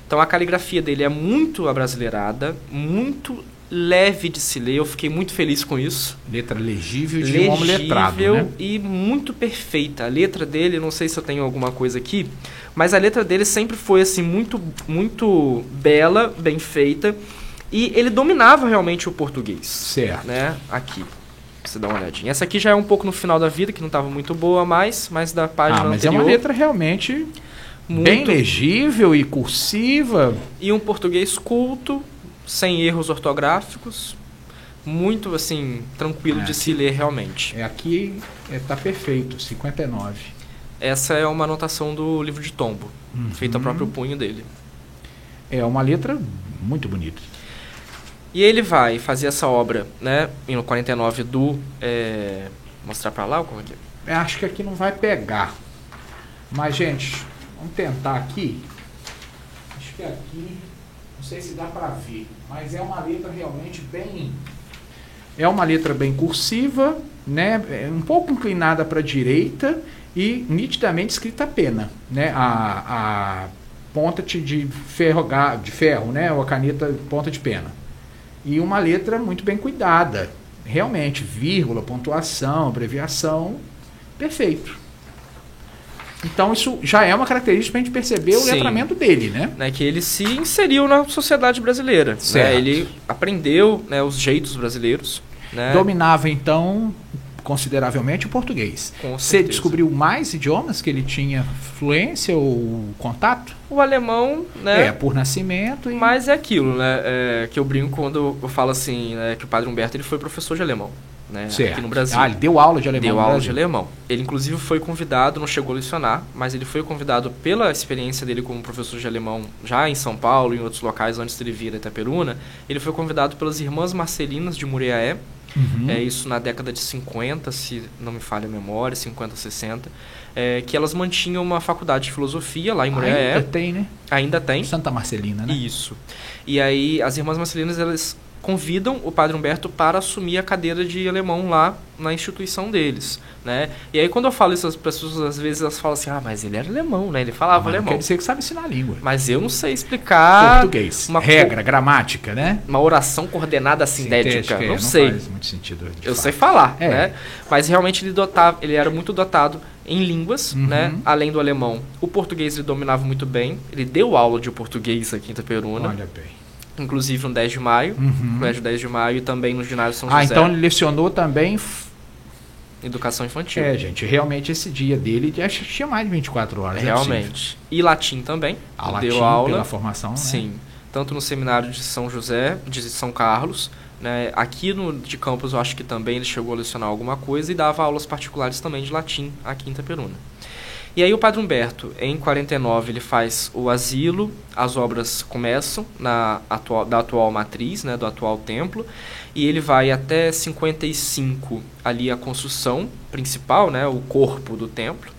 Então a caligrafia dele é muito abrasileirada, muito leve de se ler, eu fiquei muito feliz com isso. Letra legível de legível um homem letrado, né? e muito perfeita. A letra dele, não sei se eu tenho alguma coisa aqui, mas a letra dele sempre foi assim muito muito bela, bem feita, e ele dominava realmente o português. Certo. Né? Aqui. Você dá uma olhadinha. Essa aqui já é um pouco no final da vida, que não estava muito boa mais, mas da página ah, mas anterior. é uma letra realmente muito... bem legível e cursiva. E um português culto, sem erros ortográficos, muito assim tranquilo é, de se ler realmente. É aqui está é, perfeito, 59. Essa é uma anotação do livro de tombo, uhum. feita a próprio punho dele. É uma letra muito bonita. E ele vai fazer essa obra, né, no 49 do é, mostrar para lá como é que é? Acho que aqui não vai pegar. Mas gente, vamos tentar aqui. Acho que aqui não sei se dá para ver, mas é uma letra realmente bem. É uma letra bem cursiva, né? É um pouco inclinada para a direita e nitidamente escrita a pena, né? A, a ponta de ferro, de ferro, né? Ou a caneta ponta de pena. E uma letra muito bem cuidada, realmente, vírgula, pontuação, abreviação, perfeito. Então isso já é uma característica para a gente perceber Sim. o letramento dele, né? né? Que ele se inseriu na sociedade brasileira. Né? Ele aprendeu né, os jeitos brasileiros. Né? Dominava então consideravelmente o português. Você descobriu mais idiomas que ele tinha fluência ou contato? O alemão, né? É, por nascimento. E... Mas é aquilo, né? É, que eu brinco quando eu falo assim, né, que o padre Humberto ele foi professor de alemão né, aqui no Brasil. Ah, ele deu aula de alemão. Deu aula de alemão. Ele inclusive foi convidado, não chegou a lecionar, mas ele foi convidado pela experiência dele como professor de alemão já em São Paulo, em outros locais antes dele vir a Itaperuna. Ele foi convidado pelas irmãs Marcelinas de Muriaé. Uhum. É isso na década de 50, se não me falha a memória, 50, 60. É, que elas mantinham uma faculdade de filosofia lá em Muriaé. Ainda tem, né? Ainda tem. Santa Marcelina, né? Isso. E aí as irmãs Marcelinas elas convidam o padre Humberto para assumir a cadeira de alemão lá na instituição deles, né? E aí quando eu falo isso, as pessoas às vezes elas falam assim, ah, mas ele era alemão, né? Ele falava ah, alemão. Quer dizer que sabe ensinar a língua. Mas eu não sei explicar... Português, uma regra, co... gramática, né? Uma oração coordenada sintética, não, não, sei. Faz muito sentido. Eu sei falar, é. né? Mas realmente ele dotava, ele era muito dotado em línguas, uhum. né? Além do alemão. O português ele dominava muito bem. Ele deu aula de português aqui em Itaperuna. Olha bem inclusive no 10 de maio, uhum. colégio 10 de maio e também no ginásio São ah, José. Ah, então ele lecionou também educação infantil. É, gente, realmente esse dia dele acho que tinha mais de 24 horas. É realmente. É e latim também. A latim deu aula pela formação, né? Sim. Tanto no seminário de São José, de São Carlos, né? Aqui no de Campos eu acho que também ele chegou a lecionar alguma coisa e dava aulas particulares também de latim aqui em Itaperuna. E aí o Padre Humberto, em 49, ele faz o asilo, as obras começam na atual, da atual matriz, né, do atual templo, e ele vai até 55 ali a construção principal, né, o corpo do templo.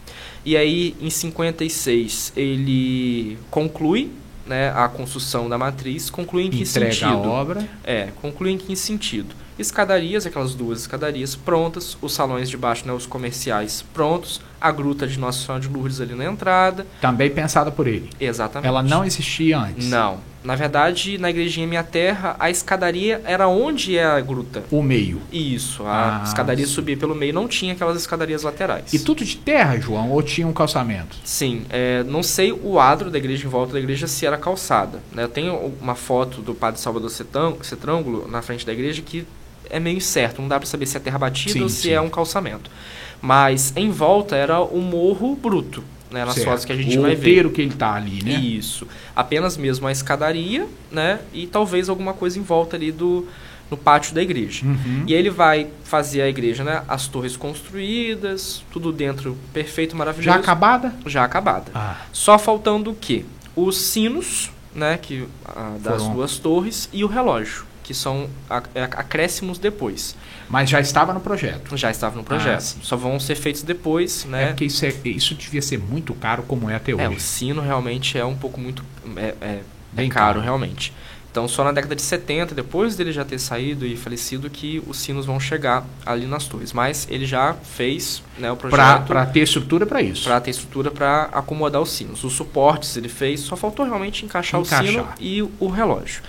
E aí em 56 ele conclui né, a construção da matriz, conclui em que Entrega sentido? a obra. É, conclui em que sentido? Escadarias, aquelas duas escadarias prontas, os salões de baixo, né, os comerciais prontos, a gruta de Nossa Senhora de Lourdes ali na entrada. Também pensada por ele. Exatamente. Ela não existia antes. Não. Na verdade, na igrejinha Minha Terra, a escadaria era onde é a gruta. O meio. Isso. A ah, escadaria subia pelo meio, não tinha aquelas escadarias laterais. E tudo de terra, João? Ou tinha um calçamento? Sim. É, não sei o adro da igreja em volta da igreja se era calçada. Né? Eu tenho uma foto do padre Salvador Cetrângulo na frente da igreja que é meio incerto, não dá para saber se é terra batida sim, ou se sim. é um calçamento. Mas em volta era o morro bruto, né, nas certo. fotos que a gente o vai ver. O que ele está ali, né? Isso. Apenas mesmo a escadaria, né, e talvez alguma coisa em volta ali do no pátio da igreja. Uhum. E aí ele vai fazer a igreja, né, as torres construídas, tudo dentro perfeito, maravilhoso. Já acabada? Já acabada. Ah. Só faltando o quê? Os sinos, né, que ah, das Foram. duas torres e o relógio que são é, acréscimos depois. Mas já estava no projeto. Já estava no projeto. Ah, Só vão ser feitos depois, né? É porque isso, é, isso devia ser muito caro como é até hoje. É, o sino realmente é um pouco muito... É, é, Bem é caro, caro, realmente. Então, só na década de 70, depois dele já ter saído e falecido, que os sinos vão chegar ali nas torres. Mas ele já fez né, o projeto... Para ter estrutura para isso. Para ter estrutura para acomodar os sinos. Os suportes ele fez, só faltou realmente encaixar, encaixar. o sino e o relógio.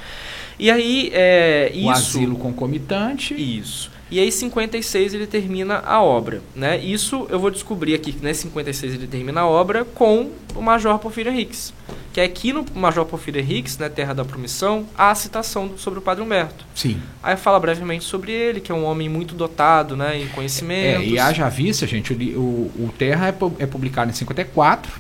E aí, é, O isso... asilo concomitante. Isso. E aí, 56 ele termina a obra, né? Isso eu vou descobrir aqui que né, 56 ele termina a obra com o Major Porfírio Henriques. Que é aqui no Major Porfírio Henriques, né, Terra da Promissão, há a citação sobre o Padre Humberto. Sim. Aí fala brevemente sobre ele, que é um homem muito dotado, né, em É, conhecimentos. e haja vista, gente, o, o, o Terra é, é publicado em 54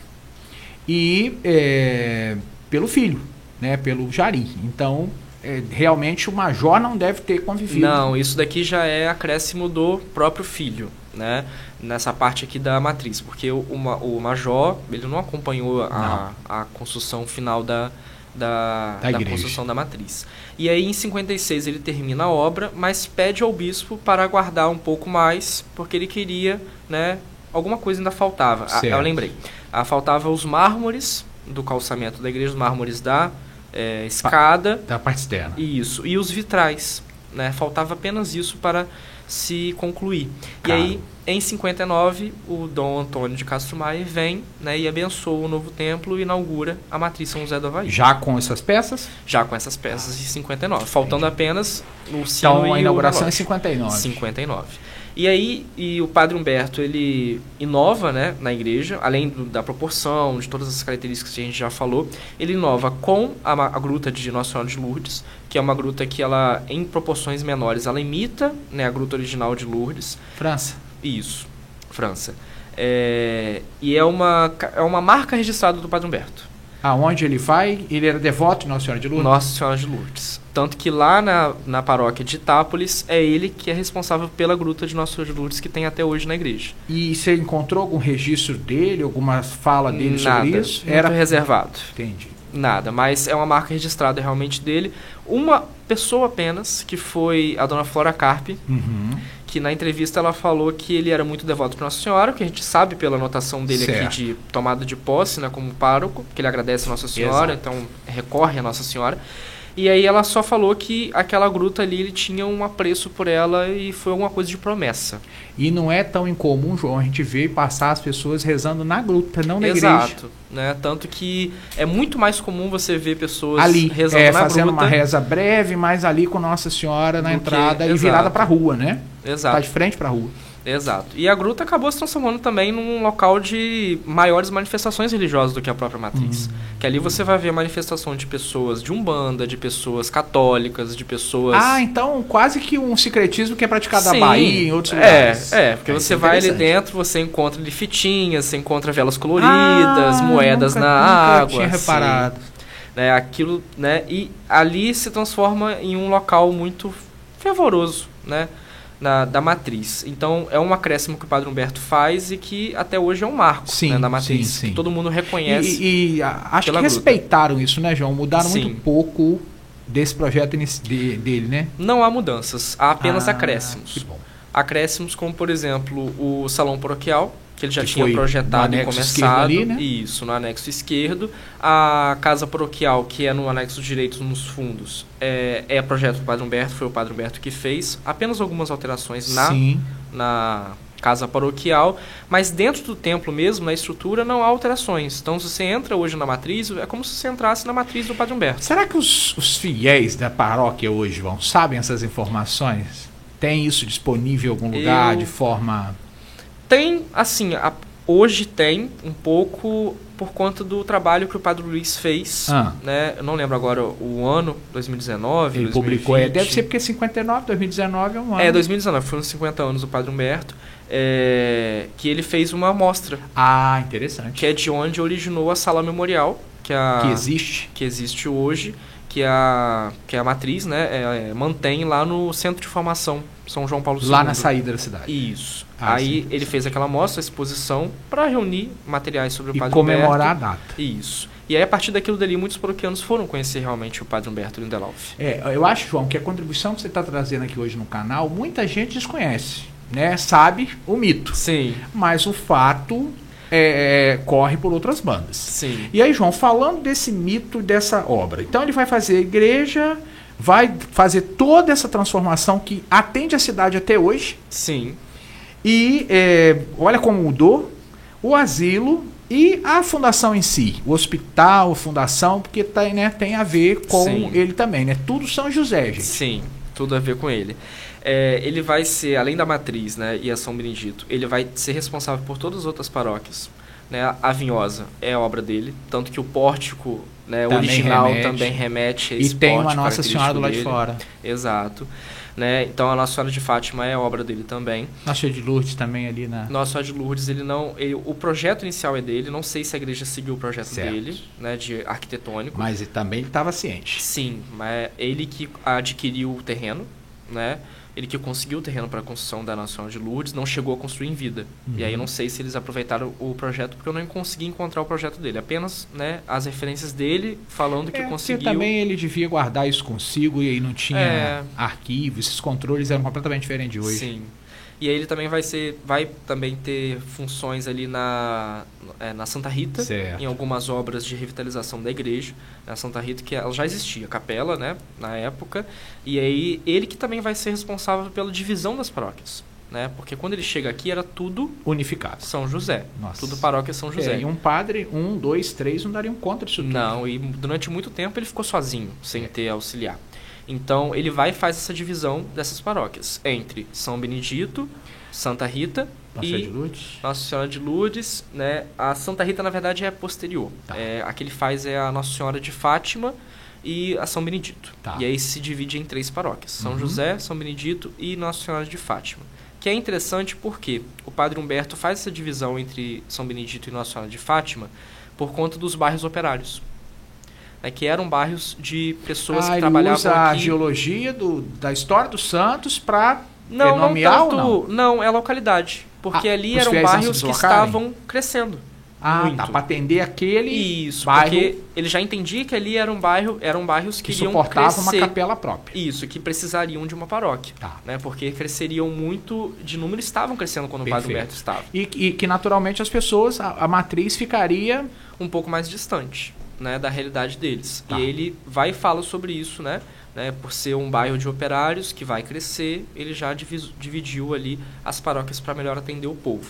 e é, pelo filho, né, pelo Jari. Então, é, realmente o Major não deve ter convivido. Não, isso daqui já é acréscimo do próprio filho, né? Nessa parte aqui da matriz, porque o, o, o Major, ele não acompanhou a, a construção final da, da, Da da construção da matriz. E aí, em 56, ele termina a obra, mas pede ao bispo para aguardar um pouco mais, porque ele queria, né? Alguma coisa ainda faltava. Ah, Certo. eu lembrei. Ah, faltava os mármores do calçamento da igreja, os mármores da eh, escada. Da parte externa. Isso, e os vitrais, né? Faltava apenas isso para se concluir. Claro. E aí, em 59, o Dom Antônio de Castro Maia vem né, e abençoa o novo templo e inaugura a matriz São José do Havaí. Já com essas peças, Já com essas peças de 59, faltando apenas o sino então e a inauguração é em relógio. 59. 59. E aí, e o Padre Humberto, ele inova, né, na igreja, além do- da proporção, de todas as características que a gente já falou, ele inova com a, a gruta de Nossa Senhora de Lourdes, que é uma gruta que ela, em proporções menores, ela imita, né, a gruta original de Lourdes. França. Isso, França. É, e é uma, é uma marca registrada do Padre Humberto. Aonde ele vai, ele era devoto de Nossa Senhora de Lourdes? Nossa Senhora de Lourdes. Tanto que lá na, na paróquia de Itápolis, é ele que é responsável pela gruta de Nossa Senhora de Lourdes que tem até hoje na igreja. E você encontrou algum registro dele, alguma fala dele Nada, sobre isso? muito Era reservado. Entendi. Nada, mas é uma marca registrada realmente dele. Uma pessoa apenas, que foi a dona Flora Carpe, Uhum. que na entrevista ela falou que ele era muito devoto para Nossa Senhora, que a gente sabe pela anotação dele Certo. aqui de tomada de posse, né, como pároco, que ele agradece a Nossa Senhora, Exato. então recorre a Nossa Senhora. E aí ela só falou que aquela gruta ali ele tinha um apreço por ela e foi alguma coisa de promessa. E não é tão incomum, João, a gente ver passar as pessoas rezando na gruta, não na igreja. Exato, né? Tanto que é muito mais comum você ver pessoas Ali, rezando é, na fazendo gruta. uma reza breve, mas ali com Nossa Senhora na Do que- entrada e exato. virada pra rua, né? Exato. Tá de frente pra rua. Exato. E a gruta acabou se transformando também num local de maiores manifestações religiosas do que a própria matriz. Que ali você vai ver manifestação de pessoas de umbanda, de pessoas católicas, de pessoas. Ah, então quase que um secretismo que é praticado na Sim. Bahia e em outros é, lugares. É, porque É, você é vai ali dentro, você encontra fitinhas, você encontra velas coloridas, Ah, moedas nunca- na nunca água. tinha assim, reparado. né, aquilo, né, e ali se transforma em um local muito fervoroso, né, na, da matriz. Então é um acréscimo que o Padre Humberto faz e que até hoje é um marco Sim, né, na matriz, sim, sim. que todo mundo reconhece. E, e, acho que gruta. respeitaram isso, né, João? Mudaram Sim. muito pouco desse projeto de- dele, né? Não há mudanças, há apenas Ah, acréscimos. Acréscimos como, por exemplo, o salão paroquial, que ele já Que tinha projetado e começado. ali, né? Isso, no anexo esquerdo. A casa paroquial, que é no anexo direito nos fundos, é, é projeto do Padre Humberto, foi o Padre Humberto que fez. Apenas algumas alterações na, Sim. na casa paroquial, mas dentro do templo mesmo, na estrutura, não há alterações. Então, se você entra hoje na matriz, é como se você entrasse na matriz do Padre Humberto. Será que os, os fiéis da paróquia hoje, João, sabem essas informações? Tem isso disponível em algum lugar Eu- de forma. Tem, assim, a- hoje tem um pouco por conta do trabalho que o Padre Luiz fez, Ah. né? Eu não lembro agora o ano, 2019, Ele 2020. publicou. É, deve ser porque 59, 2019 é um ano. É, 2019, foi nos 50 anos do Padre Humberto, é, que ele fez uma amostra, Ah, interessante. que é de onde originou a sala memorial, que, a, Que existe. que existe hoje, que a, que a matriz né, é, é, mantém lá no Centro de Formação São João Paulo II. Lá na saída da cidade. Isso. Ah, Aí sim. ele fez aquela amostra, exposição, para reunir materiais sobre o E Padre comemorar Humberto. a data. Isso. E aí, a partir daquilo dali, muitos paroquianos foram conhecer realmente o Padre Humberto Lindelof. É, eu acho, João, que a contribuição que você está trazendo aqui hoje no canal, muita gente desconhece, né? Sabe o mito, Sim, mas o fato é, é, corre por outras bandas. sim. E aí, João, falando desse mito dessa obra, então ele vai fazer a igreja, vai fazer toda essa transformação que atende a cidade até hoje, Sim, e é, olha como mudou. O asilo E a fundação em si, o hospital, a fundação, porque tem, né, tem a ver com Sim. ele também, né? Tudo São José, gente. Sim, tudo a ver com ele. É, ele vai ser, além da matriz né, e a São Benedito, ele vai ser responsável por todas as outras paróquias. Né? A Vinhosa é obra dele, tanto que o pórtico né, Também original remete. também remete a E tem uma Nossa Senhora do lado de fora. Exato. Né? Então a Nossa Senhora de Fátima é obra dele também. Nossa Senhora de Lourdes também ali na. Nossa Senhora de Lourdes, ele não, ele- o projeto inicial é dele, não sei se a igreja seguiu o projeto Certo. dele, né, de arquitetônico. Mas ele também estava ciente. Sim, mas é ele que adquiriu o terreno, né? Ele que conseguiu o terreno para a construção da Nacional de Lourdes, não chegou a construir em vida. E aí eu não sei se eles aproveitaram o projeto, porque eu não consegui encontrar o projeto dele. Apenas né, as referências dele falando que É, porque conseguiu. também ele devia guardar isso consigo e aí não tinha É. arquivo, esses controles eram completamente diferentes de hoje. Sim. E aí ele também vai ser, vai também ter funções ali na, é, na Santa Rita, Certo. em algumas obras de revitalização da igreja. Na Santa Rita, que ela já existia, a capela, né, na época. E aí ele que também vai ser responsável pela divisão das paróquias, né? Porque quando ele chega aqui era tudo Unificados. São José. Nossa. Tudo paróquia São José. É, e um padre, um, dois, três, não dariam conta disso tudo. Não, e durante muito tempo ele ficou sozinho, sem É. ter auxiliar. Então ele vai e faz essa divisão dessas paróquias entre São Benedito, Santa Rita Nossa e Senhora de Lourdes. Nossa Senhora de Lourdes, né? A Santa Rita na verdade é posterior. Tá. É, a que ele faz é a Nossa Senhora de Fátima e a São Benedito. Tá. E aí se divide em três paróquias: São Uhum. José, São Benedito e Nossa Senhora de Fátima. Que é interessante porque o Padre Humberto faz essa divisão entre São Benedito e Nossa Senhora de Fátima por conta dos bairros operários. Né, que eram bairros de pessoas ah, que trabalhavam usa a aqui. geologia do, da história dos santos para Não, não tanto. Não? é localidade. Porque Ah, ali eram bairros que estavam crescendo. Ah, muito. tá, para atender aquele Isso, bairro porque ele já entendia que ali era um bairro, eram bairros que que iriam suportava uma crescer. capela própria. Isso, que precisariam de uma paróquia. Tá. Né, porque cresceriam muito de número, estavam crescendo quando o Padre Perfeito. Humberto estava. E, e que naturalmente as pessoas, a, a matriz ficaria. Um pouco mais distante né, da realidade deles. Tá. E ele vai e fala sobre isso, né? né, por ser um bairro de operários que vai crescer, ele já divis- dividiu ali as paróquias para melhor atender o povo.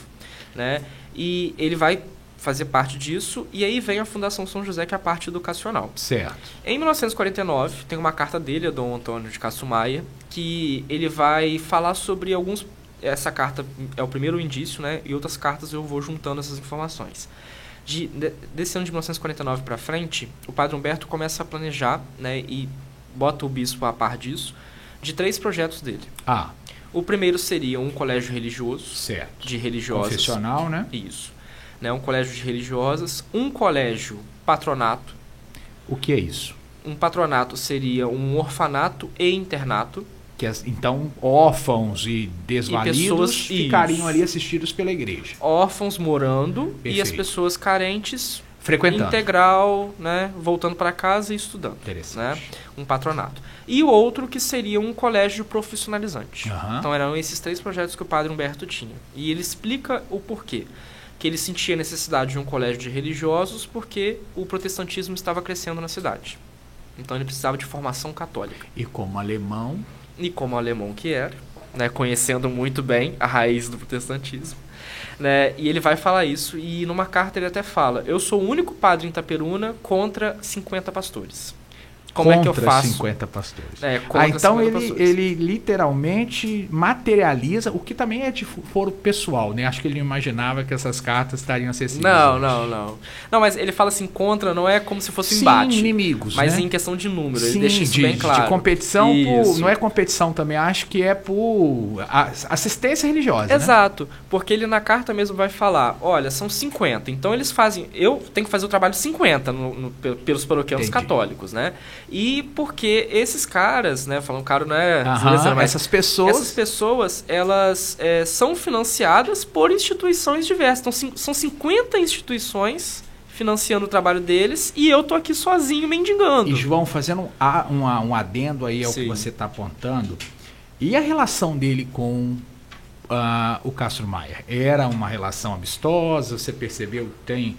Né? E ele vai fazer parte disso, e aí vem a Fundação São José, que é a parte educacional. Certo. Em 1949, tem uma carta dele, a Dom Antônio de Castro Maia, que ele vai falar sobre alguns. Essa carta é o primeiro indício, né? E outras cartas eu vou juntando essas informações. De, de- desse ano de 1949 para frente, o Padre Humberto começa a planejar, né? E bota o bispo a par disso, de três projetos dele. Ah, O primeiro seria um colégio religioso, certo. de religiosas. Confessional, né? Isso. Né? Um colégio de religiosas, um colégio patronato, O que é isso? Um patronato seria um orfanato e internato. Que então órfãos e desvalidos pessoas- ficariam isso. ali assistidos pela igreja, Órfãos morando e as Perfeito. pessoas carentes frequentando. integral, né, voltando para casa e estudando, Interessante. né? Um patronato. E o outro que seria um colégio profissionalizante. Aham. Então eram esses três projetos que o Padre Humberto tinha. E ele explica o porquê. Que ele sentia necessidade de um colégio de religiosos porque o protestantismo estava crescendo na cidade. Então ele precisava de formação católica. E como alemão, e como alemão que era, né, conhecendo muito bem a raiz do protestantismo, né, e ele vai falar isso e numa carta ele até fala: "Eu sou o único padre em Itaperuna contra 50 pastores". Como é que eu contra faço? 50 pastores. É, Ah, contra então 50 ele, pastores. ele literalmente materializa, o que também é de foro pessoal, né? Acho que ele não imaginava que essas cartas estariam acessíveis. Não, não, não. Não, mas ele fala assim contra, não é como se fosse um Sim, embate, inimigos, mas né? em questão de número, ele Sim, deixa isso de, bem de claro. competição por, não é competição também, acho que é por assistência religiosa, né? Exato, porque ele na carta mesmo vai falar, olha, são 50, então eles fazem, eu tenho que fazer o trabalho 50 no, no- pe- pelos paroquianos Entendi. católicos, né? E porque esses caras, né, falando caro não é, Aham, beleza, mas essas pessoas essas pessoas, elas é, são financiadas por instituições diversas, então são 50 instituições financiando o trabalho deles e eu tô aqui sozinho mendigando. E João, fazendo um, um, um adendo aí ao que Sim. você está apontando, e a relação dele com ah, o Castro Maia? Era uma relação amistosa? Você percebeu que tem.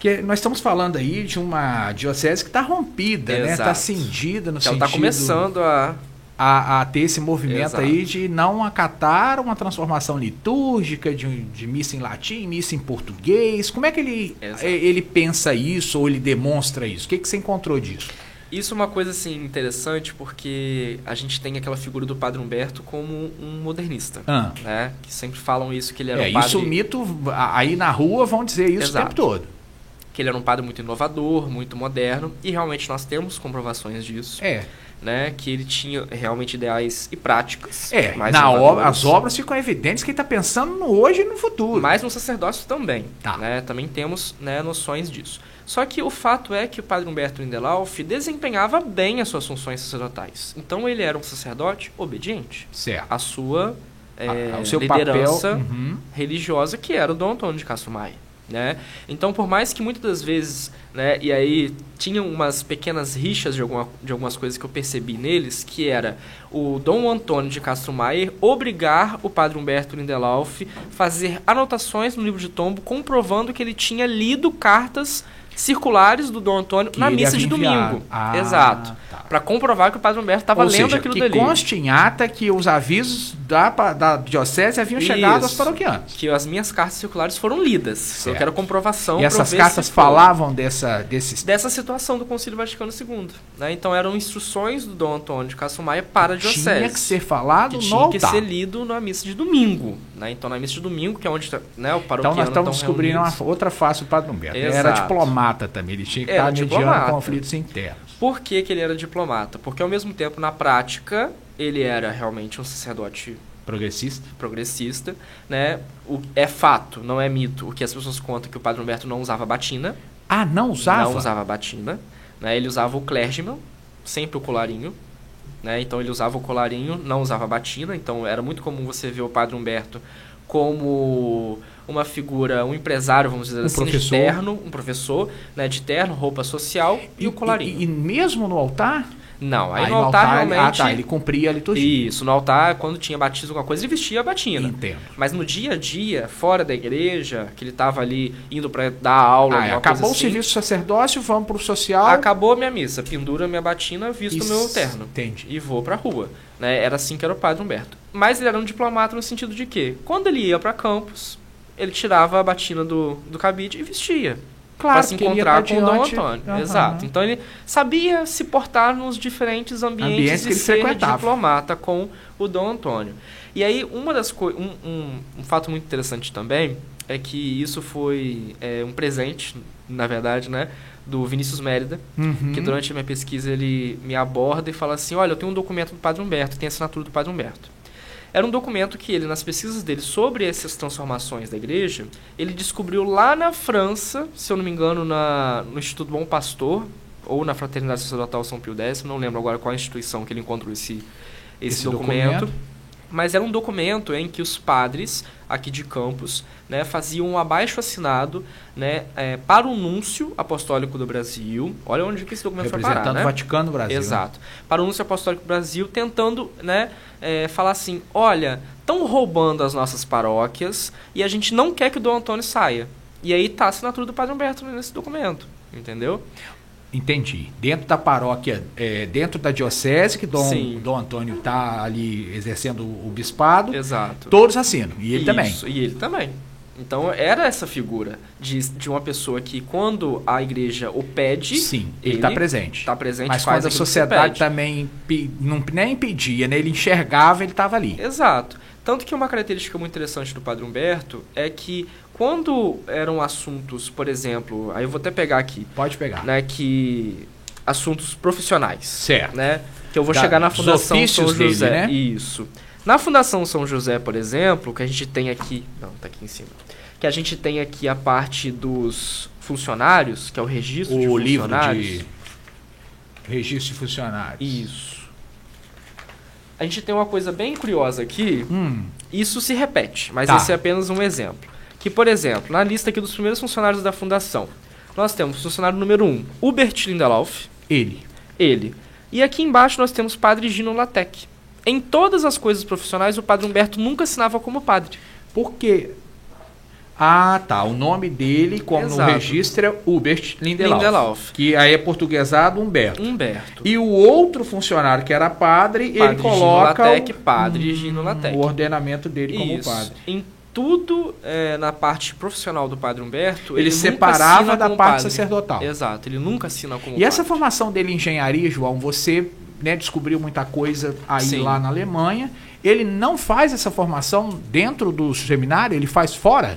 Porque nós estamos falando aí de uma diocese que está rompida, né? Está Exato. cindida no Então sentido. tá começando a, a, a ter esse movimento Exato. aí de não acatar uma transformação litúrgica de, de missa em latim, missa em português. Como é que ele, Exato. eh, ele pensa isso ou ele demonstra isso? O que, que você encontrou disso? Isso é uma coisa assim interessante porque a gente tem aquela figura do Padre Humberto como um modernista, Ah. né? Que sempre falam isso que ele era É, um padre, isso o mito, aí na rua vão dizer isso o Exato. tempo todo. Que ele era um padre muito inovador, muito moderno, e realmente nós temos comprovações disso, É, né? Que ele tinha realmente ideais e práticas. é na obra, as obras ficam evidentes que ele está pensando no hoje e no futuro. Mas no sacerdócio também, Tá. né? Também temos né, noções disso. Só que o fato é que o padre Humberto Lindelauff desempenhava bem as suas funções sacerdotais. Então ele era um sacerdote obediente certo. à sua é, seu liderança papel. Uhum. religiosa que era o Dom Antônio de Castro Maia. Né? Então, por mais que muitas das vezes, né, e aí tinham umas pequenas rixas de, alguma, de algumas coisas que eu percebi neles, que era o Dom Antônio de Castro Maia obrigar o padre Humberto Lindelauff fazer anotações no livro de tombo comprovando que ele tinha lido cartas circulares do Dom Antônio Que na missa de domingo. Ah, Exato. tá. Para comprovar que o padre Humberto estava lendo seja, aquilo que dali. conste em ata que os avisos da, da diocese haviam chegado aos Isso. paroquianos. que as minhas cartas circulares foram lidas. Certo. Eu quero comprovação. e essas cartas falavam dessa, desses dessa situação do Concílio Vaticano II. Né? Então eram instruções do Dom Antônio de Castro Maia para a diocese. tinha que ser falado que tinha que ser lido na missa de domingo. Né? Então na missa de domingo, que é onde né, o Então paroquiano nós estamos descobrindo uma outra face do Padre Humberto. Ele era Exato. Diplomata também, ele tinha que Era estar mediando diplomata. conflitos internos. Por que, que ele era diplomata? Porque ao mesmo tempo, na prática, ele era realmente um sacerdote Progressista. progressista, né? O, é fato, não é mito, o que as pessoas contam que o Padre Humberto não usava batina. Ah, não usava? Não usava batina. Né? Ele usava o clergyman, sempre o colarinho. Né? Então ele usava o colarinho, não usava batina. Então era muito comum você ver o Padre Humberto como uma figura, um empresário, vamos dizer Um assim, professor. de terno, um professor, né, de terno, roupa social e, o colarinho. E, e mesmo no altar? não, aí, Aí no altar, ele- realmente... Ah, tá, ele cumpria a liturgia. Isso, no altar, quando tinha batismo, alguma coisa, ele vestia a batina. Entendo. Mas no dia a dia, fora da igreja, que ele estava ali indo para dar aula, Ah, alguma acabou o assim, serviço sacerdócio, vamos pro social. Acabou a minha missa, pendura minha batina, visto o meu terno. Entendi. E vou pra rua. Né? Era assim que era o padre Humberto. Mas ele era um diplomata no sentido de que, quando ele ia para campos, ele tirava a batina do, do cabide e vestia. Claro, para se encontrar com o Dom. Antônio. Aham. Exato. Então ele sabia se portar nos diferentes ambientes, e ele ser frequentava. diplomata com o Dom Antônio. E aí, uma das um, um, um fato muito interessante também é que isso foi é, um presente, na verdade, né? Do Vinícius Mérida, Uhum. que durante a minha pesquisa ele me aborda e fala assim: Olha, eu tenho um documento do Padre Humberto, tem a assinatura do Padre Humberto. Era um documento que ele, nas pesquisas dele sobre essas transformações da igreja, ele descobriu lá na França, se eu não me engano, na, no Instituto Bom Pastor, ou na Fraternidade Sacerdotal São Pio X, não lembro agora qual a instituição que ele encontrou esse, esse, Esse documento. documento. Mas era um documento em que os padres aqui de Campos né, faziam um abaixo assinado né, é, para o Núncio Apostólico do Brasil. Olha onde que esse documento foi parar, né? o Vaticano no Brasil. né? Exato. Para o Núncio Apostólico do Brasil, tentando né, é, falar assim: olha, estão roubando as nossas paróquias e a gente não quer que o Dom Antônio saia. E aí tá a assinatura do Padre Humberto nesse documento. Entendeu? Entendi. Dentro da paróquia, é, dentro da diocese, que Dom, Sim. Dom Antônio está ali exercendo o bispado, Exato. todos assinam. E ele também. Isso, E ele também. Então era essa figura de, de uma pessoa que, quando a igreja o pede, Sim, ele está presente. está presente Mas quando a sociedade também não nem impedia, né? ele enxergava, ele estava ali. Exato. Tanto que uma característica muito interessante do Padre Humberto é que quando eram assuntos, por exemplo, aí eu vou até pegar aqui, Pode pegar. né, que assuntos profissionais, Certo. né, que eu vou Da- chegar na Fundação São dele, José. né? Isso. Na Fundação São José, por exemplo, que a gente tem aqui, não, tá aqui em cima. Que a gente tem aqui a parte dos funcionários, que é o registro de O livro funcionários. de registro de funcionários. Isso. A gente tem uma coisa bem curiosa aqui, Hum, isso se repete, mas Tá. esse é apenas um exemplo. Que, por exemplo, na lista aqui dos primeiros funcionários da fundação, nós temos o funcionário número 1, um, Hubert Lindelauff, ele. ele. E aqui embaixo nós temos Padre Gino Latec. Em todas as coisas profissionais, o Padre Humberto nunca assinava como padre. Porque Ah, tá. O nome dele, como no Exato. registro, é Hubert Lindelof. Lindelof. Que aí é portuguesado Humberto. Humberto. E o outro funcionário que era padre, ele Padre Gino coloca Latec, o, padre Gino Latec. o ordenamento dele como Isso. padre. Em tudo é, na parte profissional do Padre Humberto, Ele, nunca separava da parte padre. sacerdotal. Exato, ele nunca assina como E essa padre. formação dele em engenharia, João, você né, descobriu muita coisa aí Sim. lá na Alemanha. Ele não faz essa formação dentro do seminário, ele faz fora?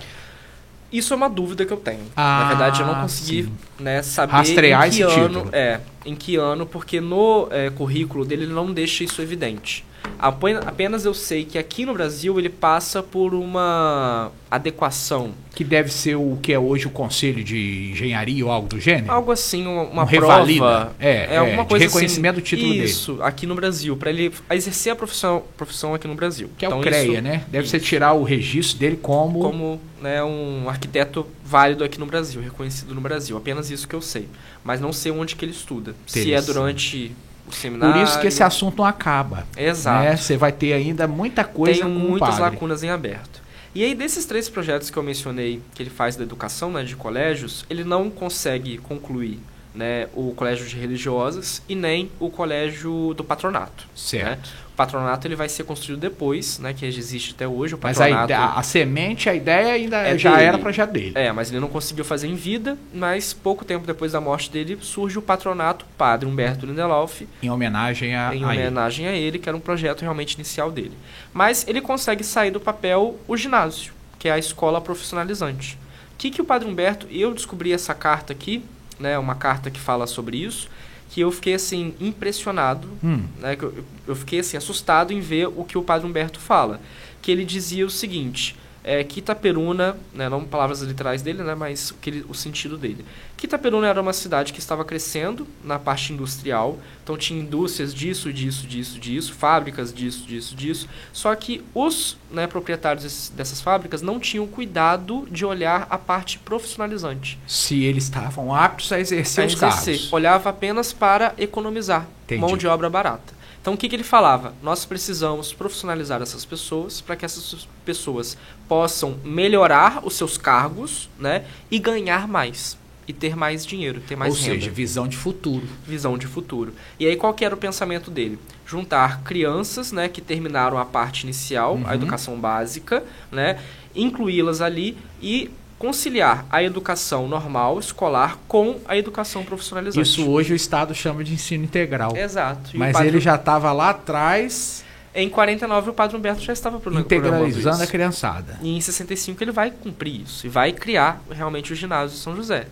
Isso é uma dúvida que eu tenho. Ah, Na verdade, eu não consegui né, saber Rastrear em que esse ano. título. É, em que ano, porque no é, currículo dele ele não deixa isso evidente. Apen- Apenas eu sei que aqui no Brasil ele passa por uma adequação. Que deve ser o que é hoje o Conselho de Engenharia ou algo do gênero? Algo assim, uma, uma Um prova. revalida. É, é, alguma de coisa reconhecimento assim, do título dele. Isso, aqui no Brasil, para ele exercer a profissão, profissão aqui no Brasil. Que é o Então, CREA, isso- né? Deve ser isso. tirar o registro dele como... como né, um arquiteto válido aqui no Brasil, reconhecido no Brasil. Apenas isso que eu sei. Mas não sei onde que ele estuda. Se é durante o seminário. Por isso que esse assunto não acaba. Exato. né? Você vai ter ainda muita coisa Tem muitas lacunas em aberto. E aí, desses três projetos que eu mencionei, que ele faz da educação, né, de colégios, ele não consegue concluir né, o colégio de religiosas e nem o colégio do patronato. Certo. né? O patronato ele vai ser construído depois, né, que existe até hoje. O Mas a, patronato, ide- a semente, a ideia ainda É já dele. era projeto dele. É, mas ele não conseguiu fazer em vida, mas pouco tempo depois da morte dele surge o patronato Padre Humberto Lindelof, Em homenagem a, em a ele. homenagem a ele, que era um projeto realmente inicial dele. Mas ele consegue sair do papel o ginásio, que é a escola profissionalizante. O que, que o Padre Humberto, eu descobri essa carta aqui, né, uma carta que fala sobre isso, que eu fiquei assim impressionado, Hum. né, que eu, eu fiquei assim assustado em ver o que o Padre Humberto fala, que ele dizia o seguinte, é, que Itaperuna, né, não palavras literais dele, né, mas o, que ele- o sentido dele, Itaperuna era uma cidade que estava crescendo na parte industrial, então tinha indústrias disso, disso, disso, disso, fábricas disso, disso, disso, só que os né, proprietários dessas fábricas não tinham cuidado de olhar a parte profissionalizante. Se eles estavam aptos a exercer A os exercer. cargos. Olhava apenas para economizar Entendi. mão de obra barata. Então o que, que ele falava? Nós precisamos profissionalizar essas pessoas para que essas pessoas possam melhorar os seus cargos né, e ganhar mais. E ter mais dinheiro, ter mais Ou renda. seja, visão de futuro. visão de futuro. E aí qual que era o pensamento dele? Juntar crianças, né, que terminaram a parte inicial, Uhum. a educação básica, né, incluí-las ali e conciliar a educação normal, escolar, com a educação profissionalizante. Isso hoje o Estado chama de ensino integral. Exato. E Mas padre- ele já estava lá atrás Em 49 o Padre Humberto já estava integralizando a criançada. E em 65 ele vai cumprir isso e vai criar realmente o ginásio de São José,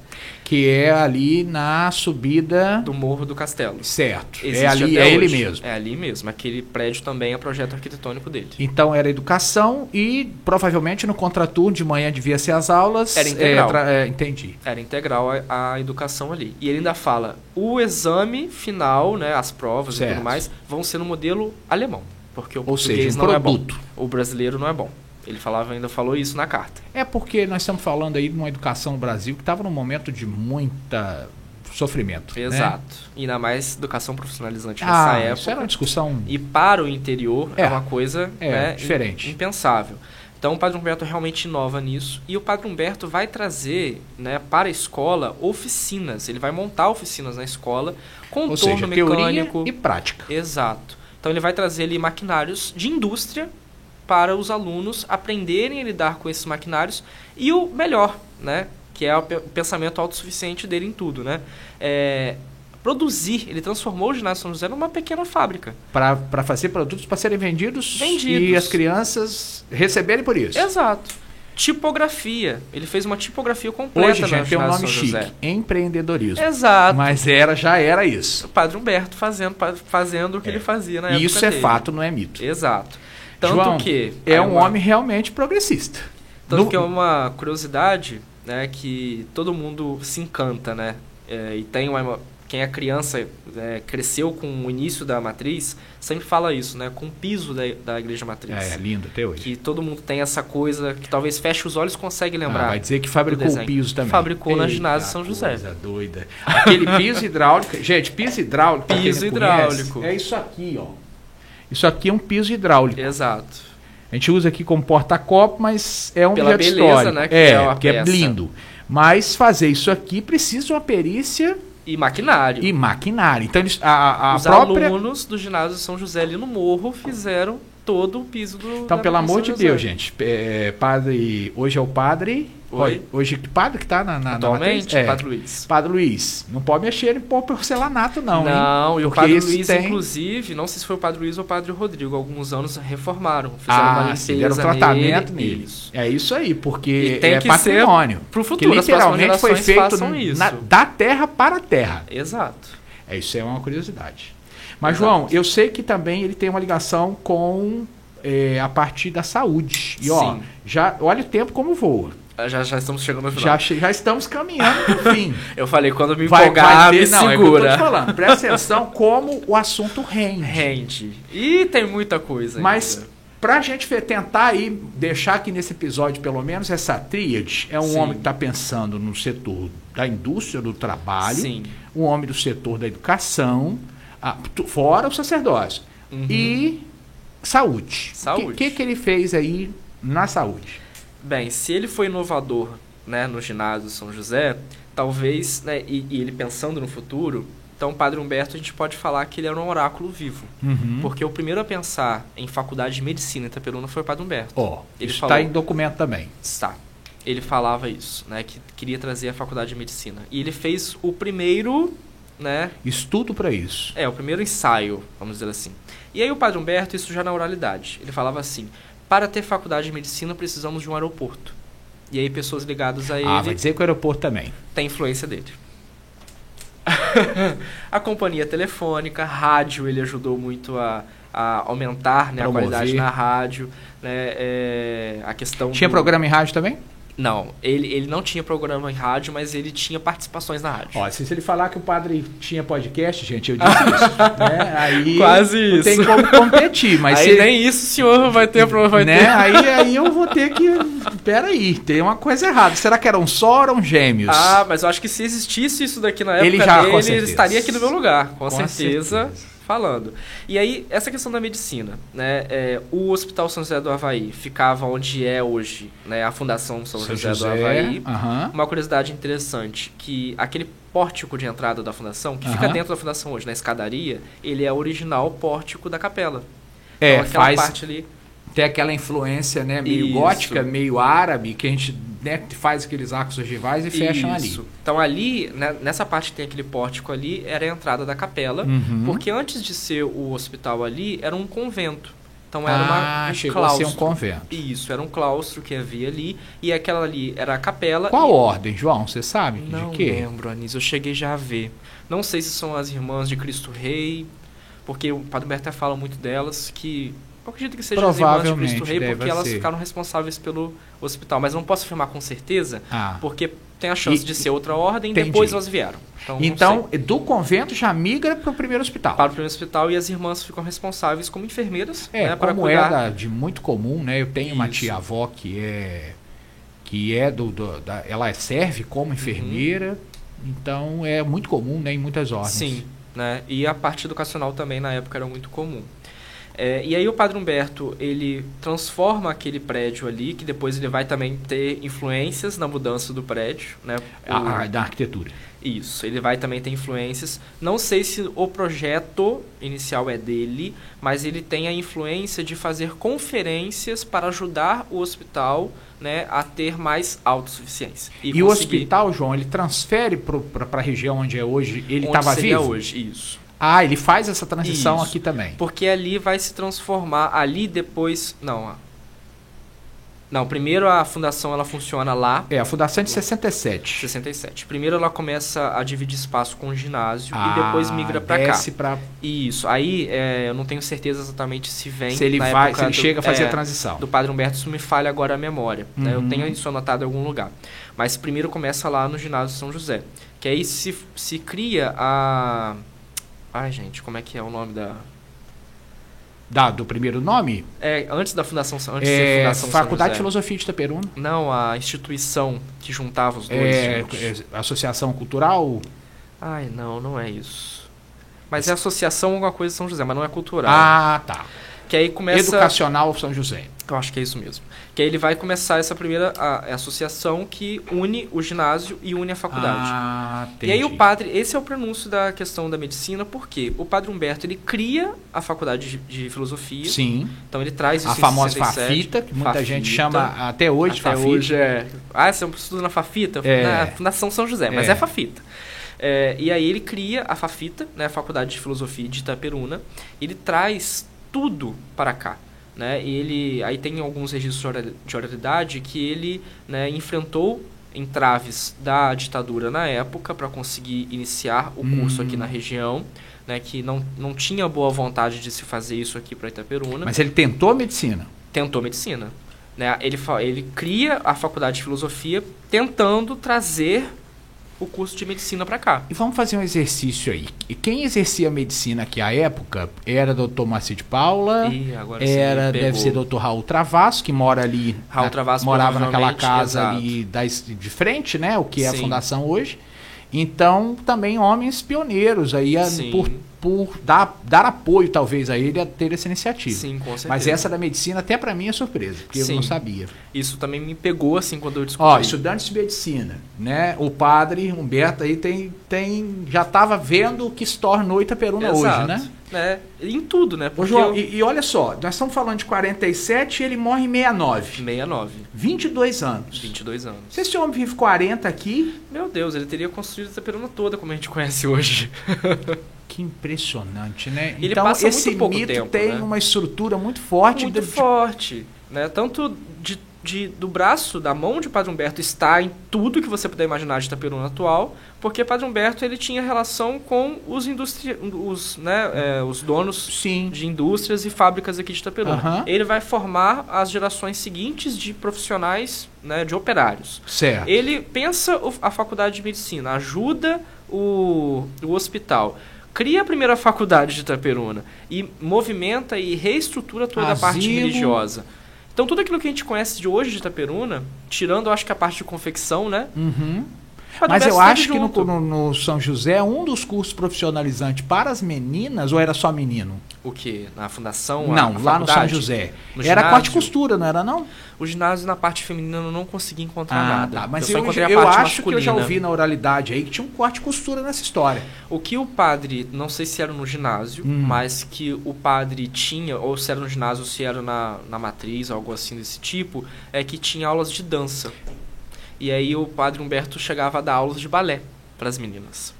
Que é ali na subida. do Morro do Castelo. Certo. Existe é ali, é ele mesmo. É ali mesmo. Aquele prédio também é projeto arquitetônico dele. Então era educação e provavelmente no contraturno de manhã devia ser as aulas. Era integral. É, é, entendi. Era integral a, a educação ali. E ele ainda fala, o exame final, né, as provas e Certo. tudo mais, vão ser no modelo alemão. Porque o Ou português seja, um não é bom. produto. O brasileiro não é bom. Ele falava, ainda falou isso na carta. É porque nós estamos falando aí de uma educação no Brasil que estava num momento de muita sofrimento. né? Exato. E ainda mais educação profissionalizante nessa Ah, época. isso era uma discussão. E para o interior é, É. uma coisa É, né, diferente. im- impensável. Então o Padre Humberto realmente inova nisso. E o Padre Humberto vai trazer né, para a escola oficinas. Ele vai montar oficinas na escola com Ou torno seja, mecânico. teoria e prática. Exato. Então ele vai trazer ali maquinários de indústria para os alunos aprenderem a lidar com esses maquinários e o melhor, né? Que é o pe- o pensamento autossuficiente dele em tudo, né? É, produzir, ele transformou o ginásio São José numa pequena fábrica. Para fazer produtos para serem vendidos, Vendidos. e as crianças receberem por isso. Exato. Tipografia. Ele fez uma tipografia completa Hoje, gente, tem um nome chique. José. Empreendedorismo. Exato. Mas era, já era isso. O Padre Humberto fazendo, fazendo o que É. ele fazia na época isso é dele. fato, não é mito. Exato. Tanto João, que... É um uma- homem realmente progressista. Tanto No- que é uma curiosidade, né, que todo mundo se encanta, né? É, e tem uma, quem é criança, é, cresceu com o início da matriz, sempre fala isso, né? Com o piso da, da igreja matriz. É, é lindo até hoje. Que todo mundo tem essa coisa que talvez feche os olhos e consegue Ah, lembrar. vai dizer que fabricou o piso também. Fabricou na Eita ginásio São José. Coisa doida. Aquele piso hidráulico. Gente, piso hidráulico. Piso hidráulico. conhece, é isso aqui, ó. Isso aqui é um piso hidráulico. Exato. A gente usa aqui como porta-copo, mas é um Pela beleza, histórico. né, que é, é que é peça. lindo. Mas fazer isso aqui precisa de uma perícia E maquinário. e maquinário. Então eles, a, a Os própria. alunos do ginásio São José ali no morro fizeram todo o piso do. Então, pelo amor de. Deus, gente. é, padre. Hoje é o padre. Oi? Hoje que padre que tá na, na, na Atualmente, matriz? É. Padre Luiz. Padre Luiz, não pode mexer em pó porcelanato, não, hein? Não, e o Padre Luiz, tem- inclusive, não sei se foi o Padre Luiz ou o Padre Rodrigo, alguns anos reformaram, fizeram uma Ah, limpeza sim, deram tratamento nele. nele. Isso. É isso aí, porque E tem é que patrimônio. Pro que futuro, próximas literalmente foi feito na- da terra para a terra. Exato. É, isso é uma curiosidade. Mas, Exato. João, eu sei que também ele tem uma ligação com é, a partir da saúde. E, ó, Sim. já, olha o tempo como voa. Já, já estamos chegando no final. Já, já estamos caminhando pro fim. Eu falei, quando me Vai, empolgar, vai ter, me não, é eu tô segura. te falando. Presta atenção como o assunto rende. Rende. E tem muita coisa Mas ainda. pra gente tentar aí deixar aqui nesse episódio pelo menos essa tríade, é um Sim. homem que está pensando no setor da indústria do trabalho, Sim. um homem do setor da educação, tu- fora o sacerdócio, Uhum. e saúde. Saúde. O que, que, que ele fez aí na saúde? Bem, se ele foi inovador né, no ginásio São José, talvez, né, e, e ele pensando no futuro, então o Padre Humberto a gente pode falar que ele era um oráculo vivo. Uhum. Porque o primeiro a pensar em faculdade de medicina em Itaperuna foi o Padre Humberto. Ó, Ele isso falou. está em documento também. Está. Ele falava isso, né, que queria trazer a faculdade de medicina. E ele fez o primeiro, né, Estudo para isso. é, o primeiro ensaio, vamos dizer assim. E aí o Padre Humberto, isso já na oralidade, ele falava assim: para ter faculdade de medicina precisamos de um aeroporto. E aí pessoas ligadas a ele Ah, vai dizer que o aeroporto também. têm influência dele. a companhia telefônica, rádio, ele ajudou muito a, a aumentar né, a qualidade na rádio, né, é, a questão Tinha do- programa em rádio também? Não, ele, ele não tinha programa em rádio, mas ele tinha participações na rádio. Ó, se ele falar que o padre tinha podcast, gente, eu disse isso. né? Aí Quase não isso. tem como competir, mas aí se, nem isso o senhor vai ter, pro- vai né? ter. Aí, aí eu vou ter que. Peraí, tem uma coisa errada. Será que eram só ou eram gêmeos? Ah, mas eu acho que se existisse isso daqui na época Ele já, dele, ele estaria aqui no meu lugar, com, Com certeza, certeza. Falando. E aí, essa questão da medicina, né? é, o Hospital São José do Havaí ficava onde é hoje, né? A Fundação São, São José, José, do Havaí. aham. Uma curiosidade interessante, que aquele pórtico de entrada da fundação, que fica Aham. dentro da fundação hoje, na escadaria, ele é o original pórtico da capela. É, então, aquela faz. parte ali. Tem aquela influência, né? Meio Isso. gótica, meio árabe, que a gente né, faz aqueles arcos ogivais e fecham ali. Isso. Então ali, né, nessa parte que tem aquele pórtico ali, era a entrada da capela. Uhum. Porque antes de ser o hospital ali, era um convento. Então era ah, uma, um chegou a ser claustro. um convento. Isso, era um claustro que havia ali. E aquela ali era a capela. Qual e... ordem, João? Você sabe? Não de quê? lembro, Anísio. Eu cheguei já a ver. Não sei se são as irmãs de Cristo Rei, porque o Padre até fala muito delas, que eu acredito que sejam as irmãs de Provavelmente Cristo Rei, porque elas ser. ficaram responsáveis pelo hospital. Mas não posso afirmar com certeza, Ah. porque tem a chance E- de ser outra ordem, Entendi. depois elas vieram. Então, Então, do convento já migra para o primeiro hospital. para o primeiro hospital e as irmãs ficam responsáveis como enfermeiras, É, né, para como cuidar. é da- de muito comum, né? Eu tenho uma Isso. tia-avó que é que é do, do- da, ela serve como enfermeira, então é muito comum, né, em muitas ordens. Sim, né? E a parte educacional também na época era muito comum. É, e aí o Padre Humberto, ele transforma aquele prédio ali, que depois ele vai também ter influências na mudança do prédio, né? O- A, a- da arquitetura. Isso, ele vai também ter influências. Não sei se o projeto inicial é dele, mas ele tem a influência de fazer conferências para ajudar o hospital né, a ter mais autossuficiência. E, o conseguir hospital, João, ele transfere para a região onde é hoje, ele estava vivo? hoje, isso. Ah, ele faz essa transição Isso. aqui também. Porque ali vai se transformar, ali depois... Não, não, primeiro a fundação ela funciona lá, É, a fundação é de 67. 67. Primeiro ela começa a dividir espaço com o ginásio Ah, e depois migra para cá. pra, Isso. Aí é, eu não tenho certeza exatamente se vem. se ele vai, se ele do- chega a fazer é, a transição. Do Padre Humberto, isso me falha agora a memória. né? Eu Uhum. tenho isso anotado em algum lugar. Mas primeiro começa lá no ginásio São José. Que aí se, se cria a. Ai, gente, como é que é o nome da. Da, do primeiro nome? É, antes da fundação, antes É, Fundação Faculdade de. Filosofia de Itaperuna. Não, a instituição que juntava os dois. É, juntos. é, Associação Cultural. Ai, não, não é isso. Mas é associação alguma coisa de São José, mas não é cultural. Ah, tá. Que aí começa... Educacional São José. Eu acho que é isso mesmo. Que aí ele vai começar essa primeira a, a associação que une o ginásio e une a faculdade. Ah, e aí o padre, esse é o prenúncio da questão da medicina, porque o padre Humberto ele cria a faculdade de, de filosofia. Sim. Então ele traz isso a famosa 67, fafita, que muita Fafita. gente chama até hoje Até fafita. hoje é. Ah, você estuda na Fafita? É. Na Fundação São José, mas É. é, Fafita. É, e aí ele cria a Fafita, né, a Faculdade de Filosofia de Itaperuna. Ele traz tudo para cá. Né? E ele aí tem alguns registros de oral- de oralidade que ele né, enfrentou entraves da ditadura na época para conseguir iniciar o curso Hum. aqui na região, né, que não, não tinha boa vontade de se fazer isso aqui para Itaperuna Mas ele tentou medicina. tentou medicina. Né? Ele, ele cria a faculdade de filosofia tentando trazer o curso de medicina para cá. E vamos fazer um exercício aí. Quem exercia medicina aqui à época era doutor Marci de Paula, E era, deve ser doutor Raul Travasso, que mora ali. Raul na- Travasso, morava naquela casa exato. ali da, de frente, né? O que é a Sim. fundação hoje. Então, também homens pioneiros aí a- Sim. por, por dar, dar apoio, talvez, a ele a ter essa iniciativa. Sim, com certeza. Mas essa da medicina, até para mim, é surpresa, porque eu Sim. não sabia. Isso também me pegou assim quando eu descobri. Ó, estudantes de medicina, né? O padre Humberto aí tem, tem já estava vendo o que se tornou Itaperuna hoje, Exato. né? né? Em tudo, né? Ô, Porque João, eu- e, e olha só, nós estamos falando de 47 e ele morre em 69. 69, 22 anos. 22 anos. Se esse homem vive 40 aqui, Meu Deus, ele teria construído essa peruna toda como a gente conhece hoje. que impressionante, né? Ele então, passa esse muito pouco mito tempo, tem né? uma estrutura muito forte. Muito forte, né? Tanto de, de- do braço, da mão de Padre Humberto está em tudo que você puder imaginar de Itaperuna atual, porque Padre Humberto ele tinha relação com os, industri os, né, é, os donos Sim. de indústrias e fábricas aqui de Itaperuna. Aham. Ele vai formar as gerações seguintes de profissionais, né, de operários. Certo. Ele pensa a faculdade de medicina, ajuda o, o hospital, cria a primeira faculdade de Itaperuna e movimenta e reestrutura toda a parte Asilo. religiosa. Então tudo aquilo que a gente conhece de hoje de Itaperuna, tirando acho que a parte de confecção, né? Uhum. Mas eu acho que no, no- no São José, um dos cursos profissionalizantes para as meninas, ou era só menino? O que? Na fundação? não, a lá no? São José. No era ginásio? corte e costura, não era não? O ginásio na parte feminina eu não consegui encontrar Ah, nada. tá. Mas eu eu, só encontrei a eu parte acho que eu já masculina. ouvi na oralidade aí que tinha um corte e costura nessa história. O que o padre, não sei se era no ginásio, Hum. mas que o padre tinha, ou se era no ginásio, ou se era na, na matriz, algo assim desse tipo, é que tinha aulas de dança. E aí o padre Humberto chegava a dar aulas de balé para as meninas.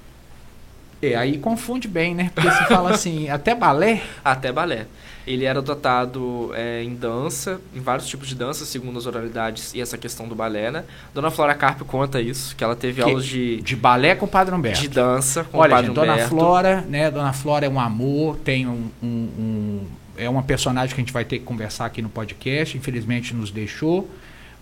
É, aí confunde bem, né? Porque você fala assim, até balé. Até balé. Ele era dotado é, em dança, em vários tipos de dança, segundo as oralidades e essa questão do balé, né? Dona Flora Carpio conta isso, que ela teve Que- aulas de, De balé com o Padre Humberto. de dança com o Olha, padre gente, Dona Humberto. Flora, né? Dona Flora é um amor, tem um, um- um- É uma personagem que a gente vai ter que conversar aqui no podcast, infelizmente nos deixou.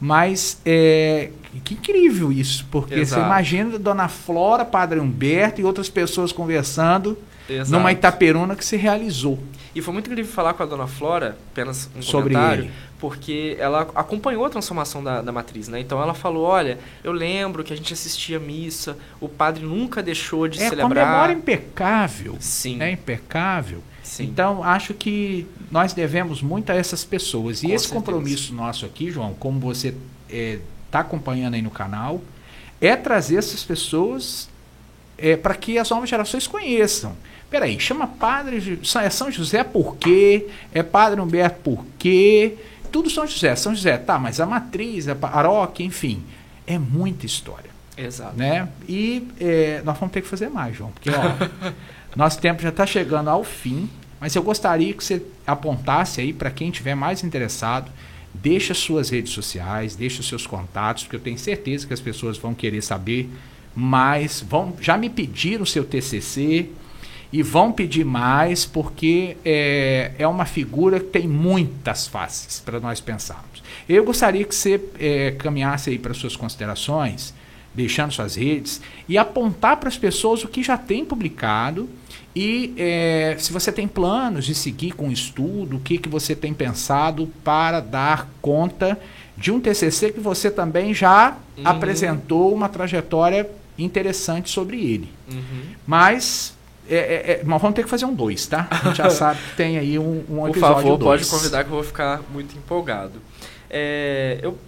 Mas é. Que incrível isso, porque Exato. você imagina Dona Flora, Padre Humberto e outras pessoas conversando Exato. numa Itaperuna que se realizou E foi muito incrível falar com a dona Flora, apenas um sobre comentário, ele. porque ela acompanhou a transformação da, da matriz, né? Então ela falou, olha, eu lembro que a gente assistia a missa, o padre nunca deixou de É, celebrar. memória impecável. Sim, né, impecável. Sim. Então, acho que nós devemos muito a essas pessoas. E Com esse certeza. compromisso nosso aqui, João, como você está acompanhando aí no canal, é trazer essas pessoas para que as novas gerações conheçam. Peraí, chama Padre é São José por quê? É Padre Humberto por quê? Tudo São José. São José, tá, mas a matriz, a paróquia, enfim, é muita história Exato. né? E é, nós vamos ter que fazer mais, João, porque ó, nosso tempo já está chegando ao fim, mas eu gostaria que você apontasse aí para quem tiver mais interessado, deixa suas redes sociais, deixa os seus contatos, porque eu tenho certeza que as pessoas vão querer saber mais, vão já me pediram o seu TCC e vão pedir mais porque é, é uma figura que tem muitas faces para nós pensarmos. Eu gostaria que você é, caminhasse aí para suas considerações, deixando suas redes e apontar para as pessoas o que já tem publicado e é, se você tem planos de seguir com o estudo, o que, que você tem pensado para dar conta de um TCC que você também já Uhum. apresentou uma trajetória interessante sobre ele. Uhum. Mas É, é, é, mas vamos ter que fazer um dois, tá? A gente já sabe que tem aí um, um Por episódio favor, dois. pode convidar que eu vou ficar muito empolgado. É, eu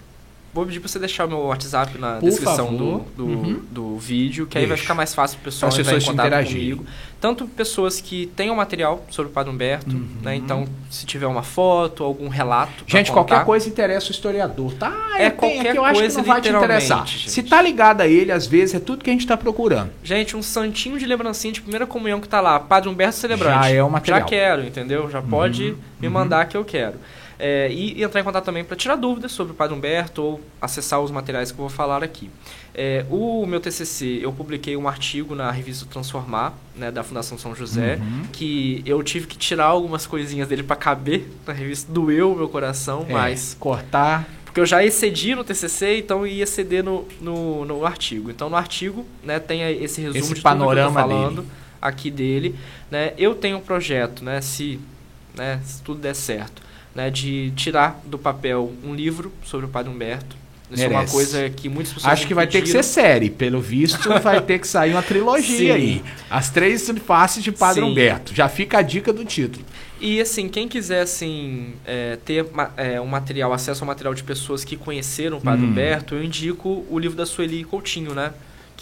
vou pedir pra você deixar o meu WhatsApp na Por descrição favor. do, do, Uhum. do vídeo, que aí vai Deixa. ficar mais fácil pro pessoal Para as entrar em pessoas contato comigo. Tanto pessoas que tenham material sobre o Padre Humberto, Uhum. né? Então, se tiver uma foto, algum relato. Gente, contar, qualquer coisa interessa o historiador, tá? É qualquer aqui, eu acho que coisa, não vai te interessar. gente. Se tá ligado a ele, às vezes, é tudo que a gente tá procurando. Gente, um santinho de lembrancinha de primeira comunhão que tá lá, Padre Humberto Celebrante. Já é o material. Já quero, entendeu? Já pode Uhum, me uhum. mandar que eu quero. É, e, e entrar em contato também para tirar dúvidas sobre o Padre Humberto ou acessar os materiais que eu vou falar aqui. É, o meu TCC, eu publiquei um artigo na revista Transformar, né, da Fundação São José, Uhum. que eu tive que tirar algumas coisinhas dele para caber na revista. Doeu o meu coração, É, mas cortar. porque eu já excedi no TCC, então ia exceder no, no, no artigo. Então no artigo, né, tem esse resumo Esse de panorama tudo que eu tô falando aqui dele, né? Eu tenho um projeto, né, se, né, se tudo der certo, né, de tirar do papel um livro sobre o Padre Humberto. Isso é uma Merece. coisa que muitas pessoas Acho que vai ter que ser pediram. série. Pelo visto, vai ter que sair uma trilogia Sim. aí. As três faces de Padre Sim. Humberto. Já fica a dica do título. E assim, quem quiser assim é, ter é, um material, acesso ao material de pessoas que conheceram o Padre Hum. Humberto, eu indico o livro da Sueli Coutinho, né?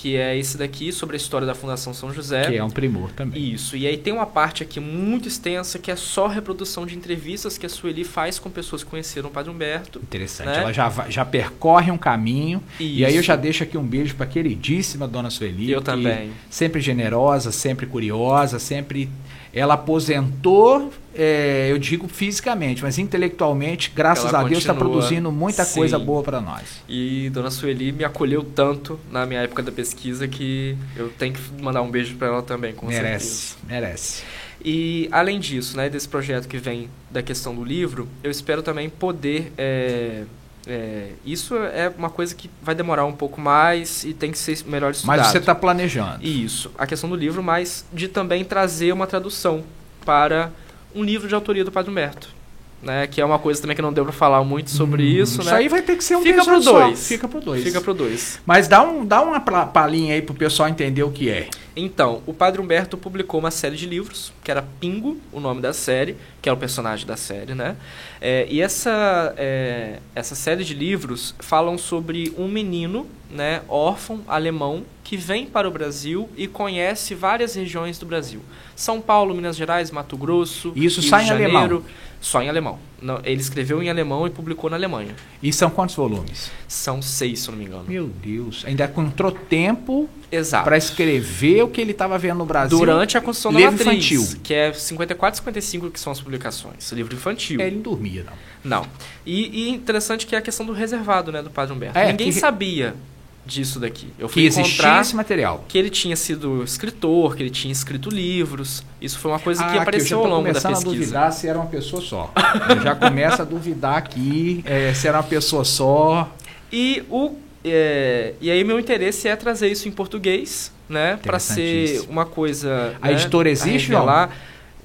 Que é esse daqui, sobre a história da Fundação São José. Que é um primor também. Isso, e aí tem uma parte aqui muito extensa que é só reprodução de entrevistas que a Sueli faz com pessoas que conheceram o Padre Humberto. Interessante. Né? Ela já, já percorre um caminho. E aí eu Isso. já deixo aqui um beijo para a queridíssima Dona Sueli. Eu também. Sempre generosa, sempre curiosa, sempre. Ela aposentou, é, eu digo fisicamente, mas intelectualmente, graças Ela a Deus, está produzindo muita Sim. coisa boa para nós. E Dona Sueli me acolheu tanto na minha época da pesquisa que eu tenho que mandar um beijo para ela também, com certeza. merece, merece. E além disso, né, desse projeto que vem da questão do livro, eu espero também poder. é, é, isso é uma coisa que vai demorar um pouco mais e tem que ser melhor estudado. Mas você está planejando. Isso, a questão do livro, mas de também trazer uma tradução para um livro de autoria do Padre Humberto. Né, que é uma coisa também que não deu para falar muito sobre Hum, isso, Isso né? aí vai ter que ser um Fica pro só. dois. Fica pro dois. Fica pro dois. Mas dá, um, dá uma palhinha aí pro pessoal entender o que é. Então, o Padre Humberto publicou uma série de livros, que era Pingo, o nome da série, que é o personagem da série, né? É, e essa, é, essa série de livros falam sobre um menino, né, órfão alemão, que vem para o Brasil e conhece várias regiões do Brasil. São Paulo, Minas Gerais, Mato Grosso, Isso Rio só de Janeiro. alemão? Só em alemão. Não, ele escreveu em alemão e publicou na Alemanha. E são quantos volumes? São seis, se não me engano. Meu Deus. Ainda encontrou tempo Exato. para escrever o que ele estava vendo no Brasil. Durante a construção da livro matriz, infantil. que é 54 e 55 que são as publicações. Livro infantil. É, ele não dormia, não. Não. E, e interessante que é a questão do reservado, né, do Padre Humberto. É, Ninguém que- sabia disso daqui. Eu fui Que existia encontrar esse material. que ele tinha sido escritor, que ele tinha escrito livros. Isso foi uma coisa que Ah, apareceu eu já ao longo da começando a pesquisa. duvidar se era uma pessoa só. Eu já começo a duvidar aqui é, se era uma pessoa só. E o é, e aí meu interesse é trazer isso em português, né, para ser uma coisa. A né, editora existe, João? revelar.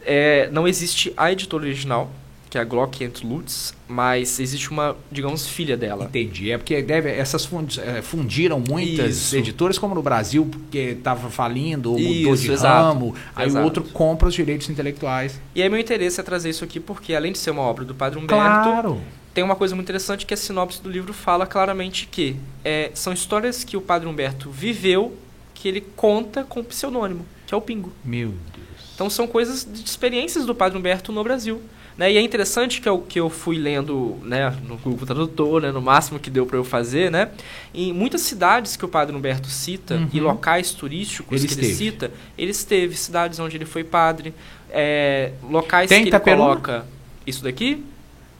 É, não existe a editora original, que é a Glock and Lutz, mas existe uma, digamos, filha dela. Entendi. É porque deve, essas eh, fundiram muitas Isso. editoras, como no Brasil, porque estava falindo, ou mudou Isso, de exato. ramo. Aí o Exato. outro compra os direitos intelectuais. E aí meu interesse é trazer isso aqui porque além de ser uma obra do Padre Humberto, Claro. tem uma coisa muito interessante que a sinopse do livro fala claramente que é, são histórias que o Padre Humberto viveu que ele conta com pseudônimo, que é o Pingo. Meu Deus. Então são coisas de experiências do Padre Humberto no Brasil. Né? E é interessante que eu, que eu fui lendo né, no Google Tradutor, né, no máximo que deu para eu fazer, né? Em muitas cidades que o Padre Humberto cita Uhum. e locais turísticos Ele que ele esteve. cita, ele esteve, cidades onde ele foi padre, é, locais Tem que ele Itaperuna? coloca. Isso daqui?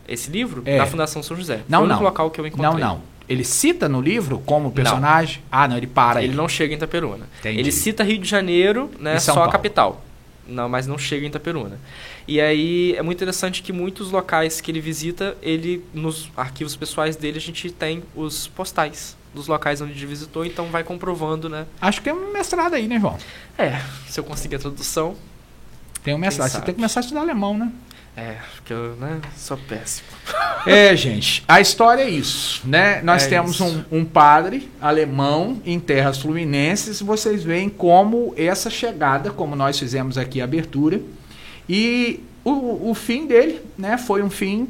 Esse livro? É. Da Fundação São José. Não, Foi o único não. local que eu encontrei. Não, não. Ele cita no livro como personagem? Ah, não, ele para aí. Ele não chega em Itaperuna. Entendi. Ele cita Rio de Janeiro, né, só Paulo. a capital. Não, mas não chega em Itaperuna. E aí é muito interessante que muitos locais que ele visita, ele nos arquivos pessoais dele a gente tem os postais dos locais onde ele visitou, então vai comprovando, né? Acho que tem um mestrado aí, né, João? É, se eu conseguir a tradução. Tem um mestrado. Você tem que começar a estudar alemão, né? É, porque eu né, sou péssimo. É, gente, a história é isso, né? Nós É temos um, um padre alemão em terras fluminenses, vocês veem como essa chegada, como nós fizemos aqui a abertura, e o, o fim dele, né, foi um fim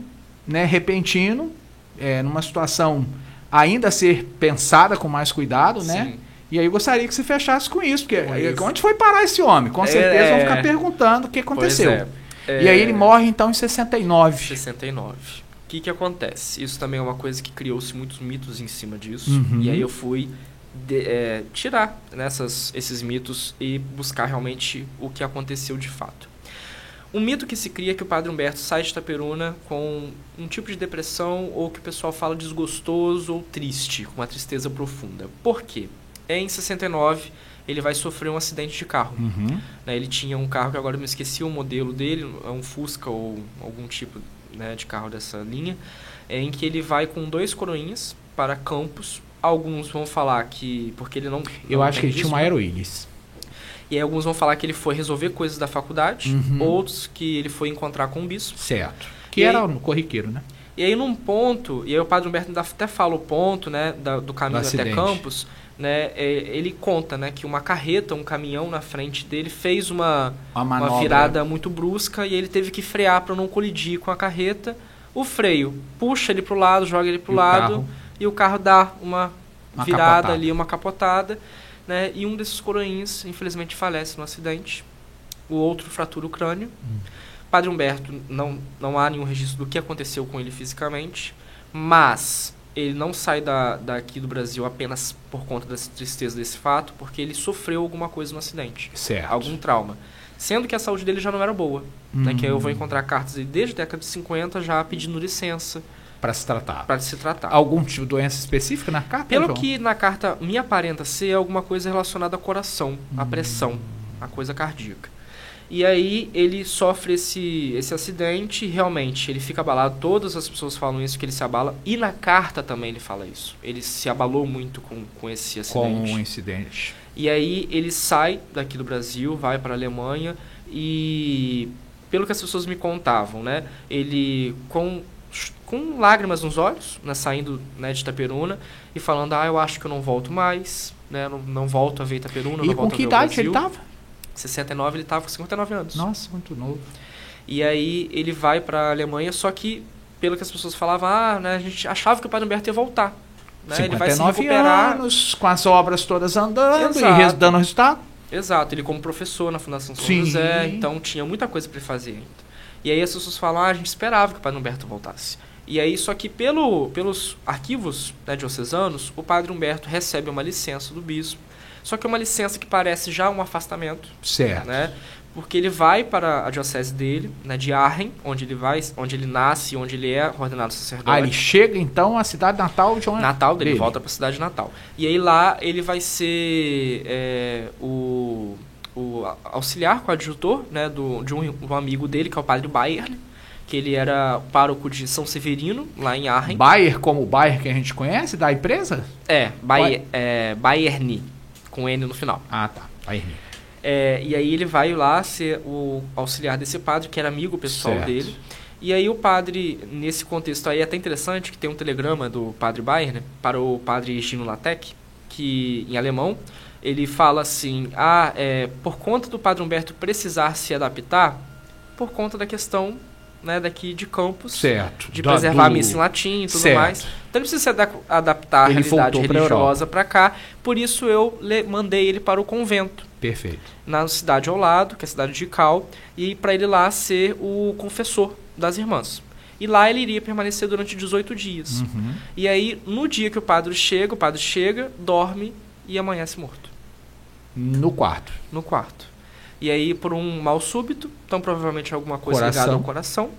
né, repentino, é, numa situação ainda a ser pensada com mais cuidado, né? Sim. E aí eu gostaria que você fechasse com isso, porque aí, isso. onde foi parar esse homem? Com É, certeza vão é. ficar perguntando o que aconteceu. Pois é. E aí É, ele morre então em 69. 69. O que que acontece? Isso também é uma coisa que criou-se muitos mitos em cima disso. Uhum. E aí eu fui de- é, tirar nessas, esses mitos e buscar realmente o que aconteceu de fato. Um mito que se cria é que o Padre Humberto sai de Itaperuna com um tipo de depressão ou que o pessoal fala desgostoso ou triste, com uma tristeza profunda. Por quê? Em 69, ele vai sofrer um acidente de carro. Uhum. né? Ele tinha um carro que agora eu me esqueci o modelo dele, é um Fusca ou algum tipo né, de carro dessa linha, é, em que ele vai com dois coroinhas para Campos. Alguns vão falar que porque ele não Eu não acho que ele tinha uma Aeroillis. E aí alguns vão falar que ele foi resolver coisas da faculdade, Uhum. outros que ele foi encontrar com o bispo. Certo. Que E era aí- no corriqueiro, né? E aí num ponto, e aí o Padre Humberto até fala o ponto, né, da- do caminho Do até. Campos, né, é, ele conta, né, que uma carreta, um caminhão na frente dele fez uma Uma uma virada muito brusca e ele teve que frear para não colidir com a carreta. O freio puxa ele pro lado, joga ele pro E o lado carro? e o carro dá uma, Uma virada capotada. ali, uma capotada, né? E um desses coroinhas, infelizmente, falece no acidente. O outro fratura o crânio. Hum. Padre Humberto, não, não há nenhum registro do que aconteceu com ele fisicamente, mas ele não sai da, daqui do Brasil apenas por conta dessa tristeza desse fato, porque ele sofreu alguma coisa no acidente Certo. algum trauma. Sendo que a saúde dele já não era boa. Né, que aí eu vou Hum. encontrar cartas desde a década de 50 já pedindo licença Para se tratar. para se tratar. Algum tipo de doença específica na carta? Pelo João? que na carta me aparenta ser alguma coisa relacionada ao coração, à Hum. pressão, a coisa cardíaca. E aí ele sofre esse, esse acidente, realmente ele fica abalado, todas as pessoas falam isso, que ele se abala, e na carta também ele fala isso. Ele se abalou muito com, com esse Com acidente. um incidente. E aí ele sai daqui do Brasil, vai para a Alemanha e pelo que as pessoas me contavam, né, ele com com lágrimas nos olhos, né, saindo né, de Itaperuna e falando, ah, eu acho que eu não volto mais, né, não, não volto a ver Itaperuna, E não com volto que a ver o idade ele estava? 69 ele estava com 59 anos. Nossa, muito novo. E aí ele vai para a Alemanha, só que pelo que as pessoas falavam, ah, né, a gente achava que o Padre Humberto ia voltar. Né, ele vai se 59 recuperar. anos, com as obras todas andando e Exato. res- dando resultado. Exato, ele como professor na Fundação São Sim. José, então tinha muita coisa para ele fazer. E aí as pessoas falam, ah, a gente esperava que o Padre Humberto voltasse. E aí, só que pelo, pelos arquivos né, diocesanos, o Padre Humberto recebe uma licença do bispo, só que é uma licença que parece já um afastamento, Certo. né? Porque ele vai para a diocese dele, né, de Arren, onde ele vai, onde ele nasce, onde ele é ordenado sacerdote. Ah, ele chega então à cidade natal de onde? Natal dele, dele. volta para a cidade natal. E aí lá ele vai ser é, o, o auxiliar coadjutor né, do, de um, um amigo dele, que é o padre Bayern, que ele era pároco de São Severino, lá em Arren. Bayer, como o Bayer que a gente conhece, da empresa? é, Bayer, é, Bayern, com N no final. Ah, tá. Bayer. É, e aí ele vai lá ser o auxiliar desse padre, que era amigo pessoal Certo. dele. E aí o padre, nesse contexto aí, é até interessante que tem um telegrama do padre Bayern para o padre Gino Latec, que em alemão ele fala assim, ah, é, por conta do padre Humberto precisar se adaptar, por conta da questão né, daqui de Campos, Certo. de Da- preservar a do- missa em latim e tudo Certo. mais. Então ele precisa se ada- adaptar à Ele realidade voltou pra religiosa para cá, por isso eu mandei ele para o convento Perfeito. na cidade ao lado, que é a cidade de Cal, e para ele lá ser o confessor das irmãs. E lá ele iria permanecer durante 18 dias. Uhum. E aí, no dia que o padre chega, o padre chega, dorme e amanhece morto, No quarto. no quarto. E aí, por um mal súbito, então provavelmente alguma coisa Coração. ligada ao coração,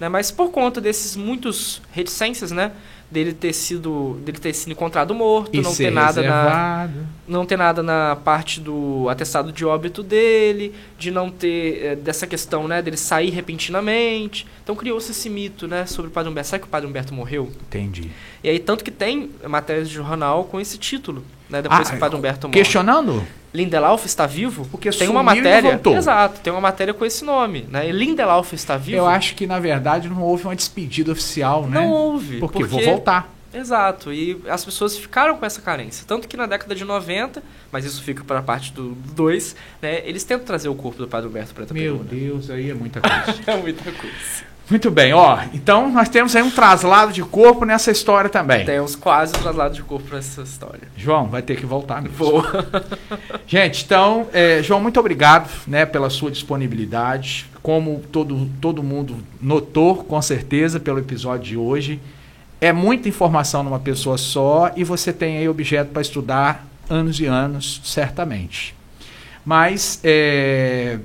né? Mas por conta desses muitos reticências, né? Dele ter sido, dele ter sido encontrado morto, E não ter nada na, reservado. não ter nada na parte do atestado de óbito dele, de não ter eh, dessa questão, né, dele sair repentinamente. Então criou-se esse mito, né, sobre o Padre Humberto. Será que o Padre Humberto morreu? Entendi. E aí tanto que tem matérias de jornal com esse título, né, depois Ah, que o Padre Humberto morre. Questionando? Lindelof está vivo? Porque tem uma e matéria. voltou. Exato, tem uma matéria com esse nome, né? Lindelof está vivo? Eu acho que, na verdade, não houve uma despedida oficial, né? Não houve. Porque, vou voltar. Exato, e as pessoas ficaram com essa carência. Tanto que na década de 90, mas isso fica para a parte do 2, né, eles tentam trazer o corpo do Padre Humberto para Meu Itaperuna. Deus, aí é muita coisa. É muita coisa. Muito bem, ó. Então nós temos aí um traslado de corpo nessa história também. Temos quase um traslado de corpo para essa história. João, vai ter que voltar mesmo. Boa. Gente, então, é, João, muito obrigado né, pela sua disponibilidade. Como todo, todo mundo notou, com certeza, pelo episódio de hoje. É muita informação numa pessoa só e você tem aí objeto para estudar anos e anos, certamente. Mas é,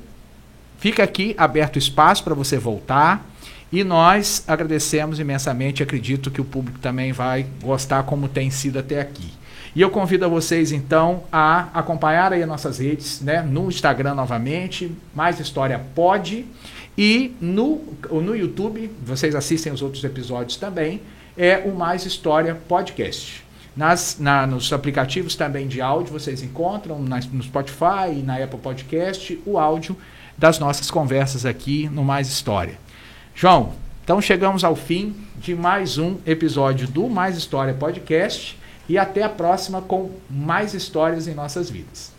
fica aqui aberto o espaço para você voltar. E nós agradecemos imensamente. Acredito que o público também vai gostar, como tem sido até aqui. E eu convido a vocês, então, a acompanhar aí as nossas redes, né? No Instagram novamente, Mais História Pode. E no, no YouTube, vocês assistem os outros episódios também, é o Mais História Podcast. Nas, na, nos aplicativos também de áudio, vocês encontram na, no Spotify e na Apple Podcast o áudio das nossas conversas aqui no Mais História. João, então chegamos ao fim de mais um episódio do Mais História Podcast e até a próxima com mais histórias em nossas vidas.